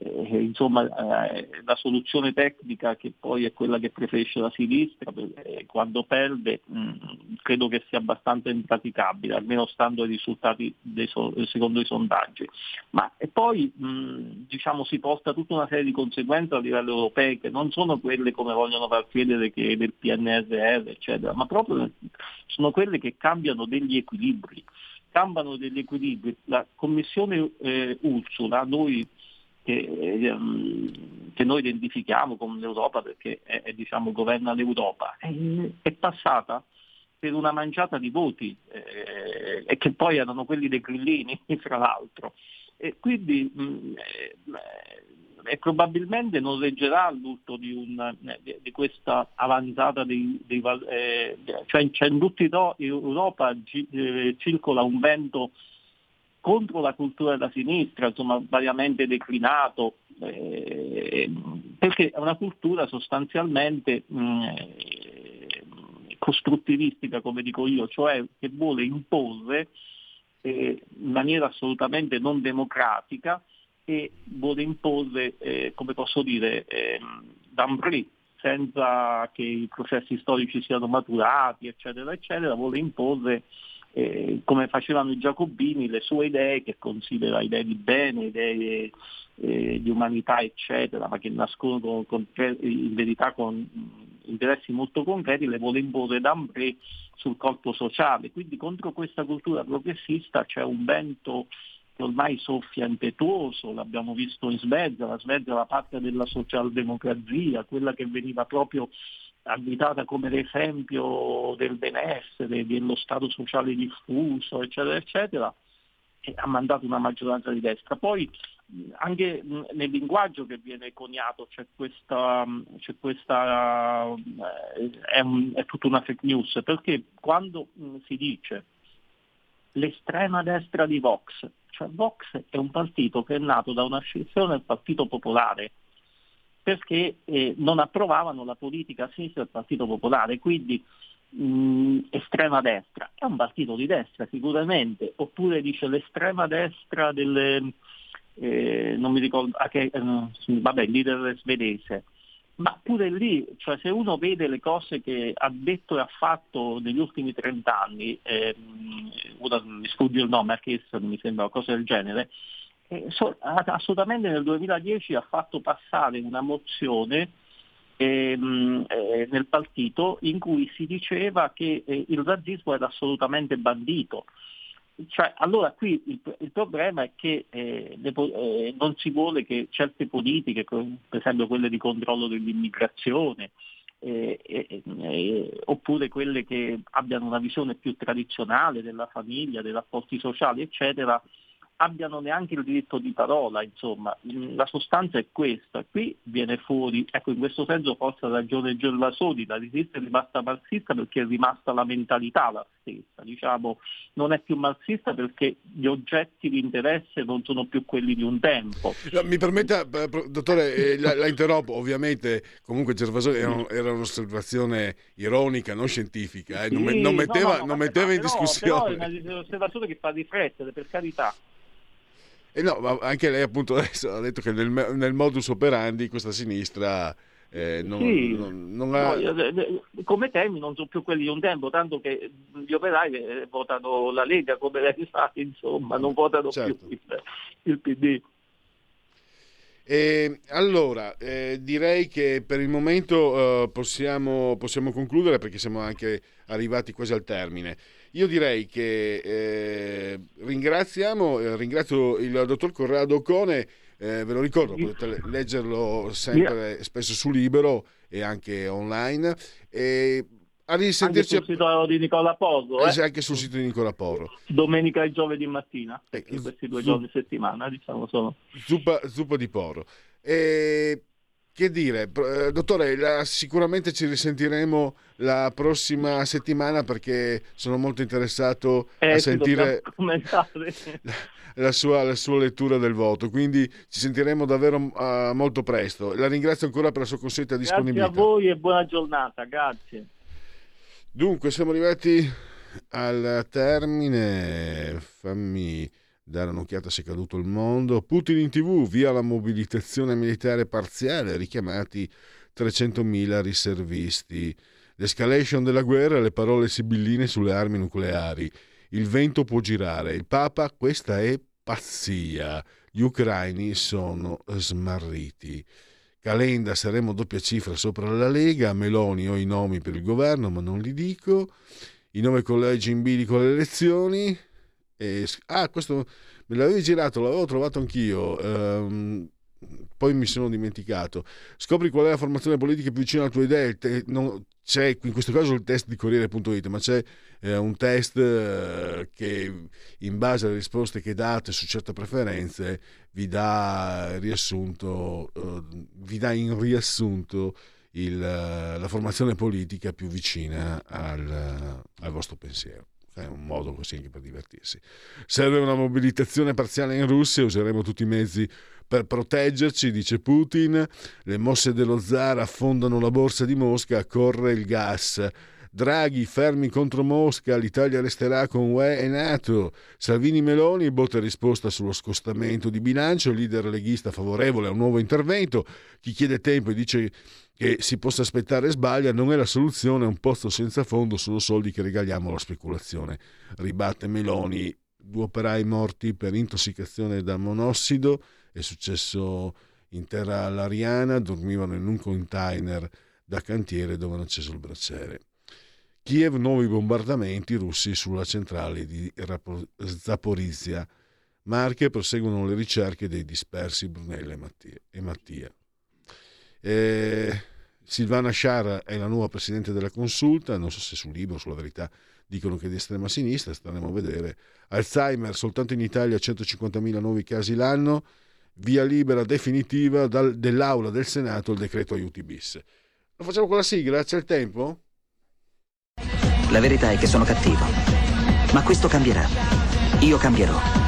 eh, insomma eh, la soluzione tecnica che poi è quella che preferisce la sinistra eh, quando perde mh, credo che sia abbastanza impraticabile almeno stando ai risultati so- secondo i sondaggi. Ma e poi mh, diciamo si posta tutta una serie di conseguenze a livello europeo che non sono quelle come vogliono far credere che del PNRR eccetera ma proprio sono quelle che cambiano degli equilibri. Cambiano degli equilibri. La commissione eh, Ursula noi che, ehm, che noi identifichiamo come l'Europa perché è, diciamo, governa l'Europa, è, passata per una mangiata di voti eh, e che poi erano quelli dei grillini, fra l'altro. E quindi mh, eh, probabilmente non reggerà l'urto di, un, di, di questa avanzata dei, dei eh, cioè, cioè in tutta Europa gi- circola un vento contro la cultura della sinistra, insomma variamente declinato, eh, perché è una cultura sostanzialmente mh, costruttivistica, come dico io, cioè che vuole imporre eh, in maniera assolutamente non democratica e vuole imporre, eh, come posso dire, eh, d'ambrì, senza che i processi storici siano maturati, eccetera, eccetera, vuole imporre eh, come facevano i giacobini, le sue idee che considera idee di bene, idee eh, di umanità, eccetera, ma che nascono con, in verità con interessi molto concreti, le vuole imporre d'ambré sul corpo sociale. Quindi contro questa cultura progressista c'è un vento che ormai soffia impetuoso, l'abbiamo visto in Svezia, la Svezia è la patria della socialdemocrazia, quella che veniva proprio additata come l'esempio del benessere, dello stato sociale diffuso, eccetera, eccetera, e ha mandato una maggioranza di destra. Poi anche nel linguaggio che viene coniato c'è questa, c'è questa è, un, è, tutta una fake news, perché quando si dice l'estrema destra di Vox, cioè Vox è un partito che è nato da una scissione del Partito Popolare, perché eh, non approvavano la politica a sinistra del Partito Popolare, quindi mh, estrema destra. È un partito di destra sicuramente, oppure dice l'estrema destra delle, eh, non mi ricordo, ah, che, eh, vabbè, leader svedese. Ma pure lì, cioè se uno vede le cose che ha detto e ha fatto negli ultimi 30 anni, ehm, mi sfugge il nome, Kirsten mi sembra, una cosa del genere, assolutamente nel 2010 ha fatto passare una mozione ehm, eh, nel partito in cui si diceva che eh, il razzismo era assolutamente bandito. Cioè, allora qui il, il, problema è che eh, le, eh, non si vuole che certe politiche, per esempio quelle di controllo dell'immigrazione, eh, eh, oppure quelle che abbiano una visione più tradizionale della famiglia, dei rapporti sociali, eccetera, abbiano neanche il diritto di parola, insomma, la sostanza è questa, qui viene fuori, ecco in questo senso forse ha ragione Gervasoni, la sinistra è rimasta marxista perché è rimasta la mentalità la stessa, diciamo, non è più marxista perché gli oggetti di interesse non sono più quelli di un tempo. No, mi permetta, dottore, eh, la, la, interrompo, ovviamente comunque Gervasoni era, era, un'osservazione ironica, non scientifica, eh, non, sì, non, metteva, no, no, non metteva in però, discussione. Però è un'osservazione che fa riflettere, per carità. E no, ma anche lei appunto adesso ha detto che nel, nel modus operandi questa sinistra eh, non, Sì. non- non ha... No, eh, eh, come temi non sono più quelli di un tempo, tanto che gli operai eh, votano la Lega come lei sa, insomma, non votano Certo. più il, il PD. E allora, eh, direi che per il momento eh, possiamo, possiamo concludere perché siamo anche arrivati quasi al termine. Io direi che eh, ringraziamo, eh, ringrazio il dottor Corrado Cone, eh, ve lo ricordo, potete le- leggerlo sempre, spesso su Libero e anche online. E a Anche risentirci sul sito di Nicola Poso, eh? eh, anche sul sito di Nicola Porro. domenica e giovedì mattina, Eh, questi due giorni a settimana diciamo sono. Zuppa, zuppa di porro. E, che dire, eh, dottore, sicuramente ci risentiremo la prossima settimana perché sono molto interessato Eh, a sentire la sua, la sua lettura del voto, quindi ci sentiremo davvero eh, molto presto. La ringrazio ancora per la sua consueta Grazie a disponibilità. voi e buona giornata, grazie. Dunque, siamo arrivati al termine. Fammi dare un'occhiata se è caduto il mondo. Putin in tv, via la mobilitazione militare parziale, richiamati 300.000 riservisti. L'escalation della guerra, le parole sibilline sulle armi nucleari. Il vento può girare. Il Papa, questa è pazzia. Gli ucraini sono smarriti. Calenda saremo doppia cifra sopra la Lega, Meloni ho i nomi per il governo ma non li dico, i nove collegi in bilico alle elezioni, e, ah questo me l'avevi girato, l'avevo trovato anch'io, ehm, poi mi sono dimenticato, scopri qual è la formazione politica più vicina alla tua idea, te- non- c'è in questo caso il test di Corriere.it, ma c'è eh, un test eh, che in base alle risposte che date su certe preferenze vi dà riassunto, eh, vi dà in riassunto il, la formazione politica più vicina al, al vostro pensiero. È un modo così anche per divertirsi. Serve una mobilitazione parziale in Russia, useremo tutti i mezzi per proteggerci, dice Putin. Le mosse dello zar affondano la borsa di Mosca, corre il gas. Draghi fermi contro Mosca, l'Italia resterà con UE e NATO. Salvini Meloni, botta risposta sullo scostamento di bilancio, leader leghista favorevole a un nuovo intervento. Chi chiede tempo e dice che si possa aspettare sbaglia, non è la soluzione, è un pozzo senza fondo, sono soldi che regaliamo alla speculazione. Ribatte Meloni, due operai morti per intossicazione da monossido, è successo in terra lariana, dormivano in un container da cantiere dove hanno acceso il braciere. Kiev, nuovi bombardamenti russi sulla centrale di Zaporizia. Marche proseguono le ricerche dei dispersi Brunella e Mattia. Eh, Silvana Sciara è la nuova presidente della consulta, non so se sul libro, sulla verità, dicono che è di estrema sinistra, staremo a vedere. Alzheimer, soltanto in Italia 150.000 nuovi casi l'anno, via libera definitiva dal- dell'Aula del Senato il decreto aiuti bis. Lo facciamo con la sigla? C'è il tempo? La verità è che sono cattivo. Ma questo cambierà. Io cambierò.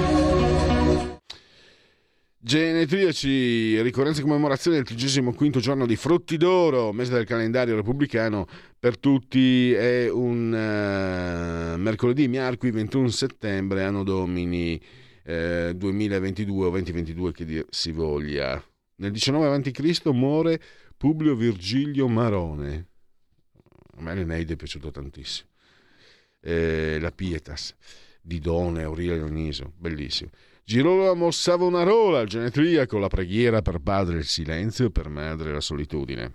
Genetriaci, ricorrenza e commemorazione del 35 giorno di Frutti d'Oro, mese del calendario repubblicano per tutti è un eh, mercoledì, miarqui 21 settembre, anno domini eh, 2022 o 2022 che dir si voglia. Nel 19 a.C. muore Publio Virgilio Marone. A me l'Eneide è piaciuto tantissimo. Eh, la Pietas di Done, Aurelia Dioniso, bellissimo. Girolamo Savonarola, il genetriaco, la preghiera per padre il silenzio e per madre la solitudine.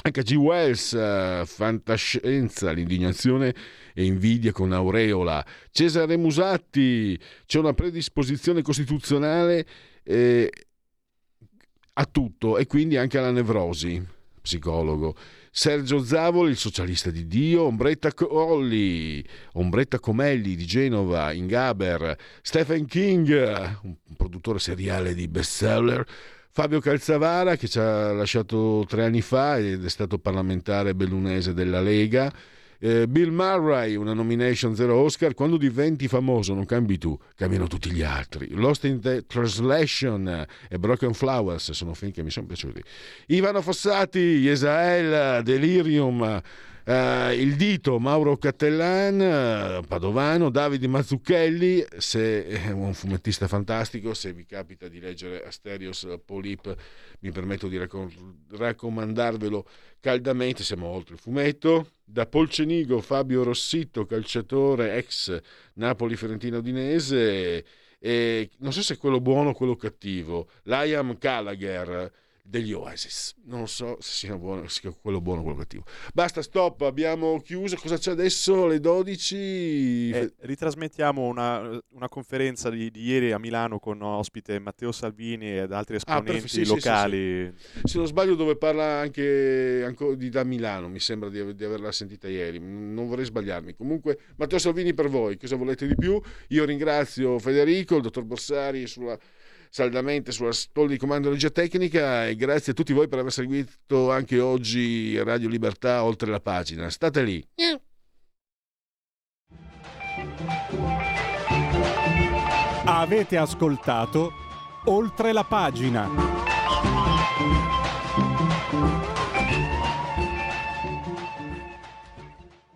H.G. Wells, eh, fantascienza, l'indignazione e invidia con aureola. Cesare Musatti, c'è una predisposizione costituzionale eh, a tutto e quindi anche alla nevrosi, psicologo. Sergio Zavoli, il socialista di Dio, Ombretta Colli, Ombretta Comelli di Genova, Ingaber, Stephen King, un produttore seriale di bestseller, Fabio Calzavara che ci ha lasciato tre anni fa ed è stato parlamentare bellunese della Lega, eh, Bill Murray, una nomination zero Oscar. Quando diventi famoso non cambi tu, cambiano tutti gli altri. Lost in the Translation e Broken Flowers sono film che mi sono piaciuti. Ivano Fossati, Yesael, Delirium. Uh, il dito Mauro Cattellan, uh, Padovano, Davide Mazzucchelli, se è un fumettista fantastico, se vi capita di leggere Asterios Polip, mi permetto di raccom- raccomandarvelo caldamente, siamo oltre il fumetto. Da Polcenigo Fabio Rossitto, calciatore ex Napoli-Fiorentina Udinese, e non so se è quello buono o quello cattivo, Liam Gallagher degli Oasis. Non so se sia, buono, se sia quello buono o quello cattivo. Basta, stop, abbiamo chiuso. Cosa c'è adesso? Le 12. Eh, ritrasmettiamo una, una conferenza di, di, ieri a Milano con ospite Matteo Salvini ed altri esponenti ah, sì, locali. Sì, sì, Se non sbaglio, dove parla anche, anche di, da Milano, mi sembra di, di, averla sentita ieri. Non vorrei sbagliarmi. Comunque, Matteo Salvini per voi. Cosa volete di più? Io ringrazio Federico, il dottor Borsari sulla saldamente sulla storia di comando regia tecnica e grazie a tutti voi per aver seguito anche oggi Radio Libertà oltre la pagina. State lì. Avete ascoltato oltre la pagina.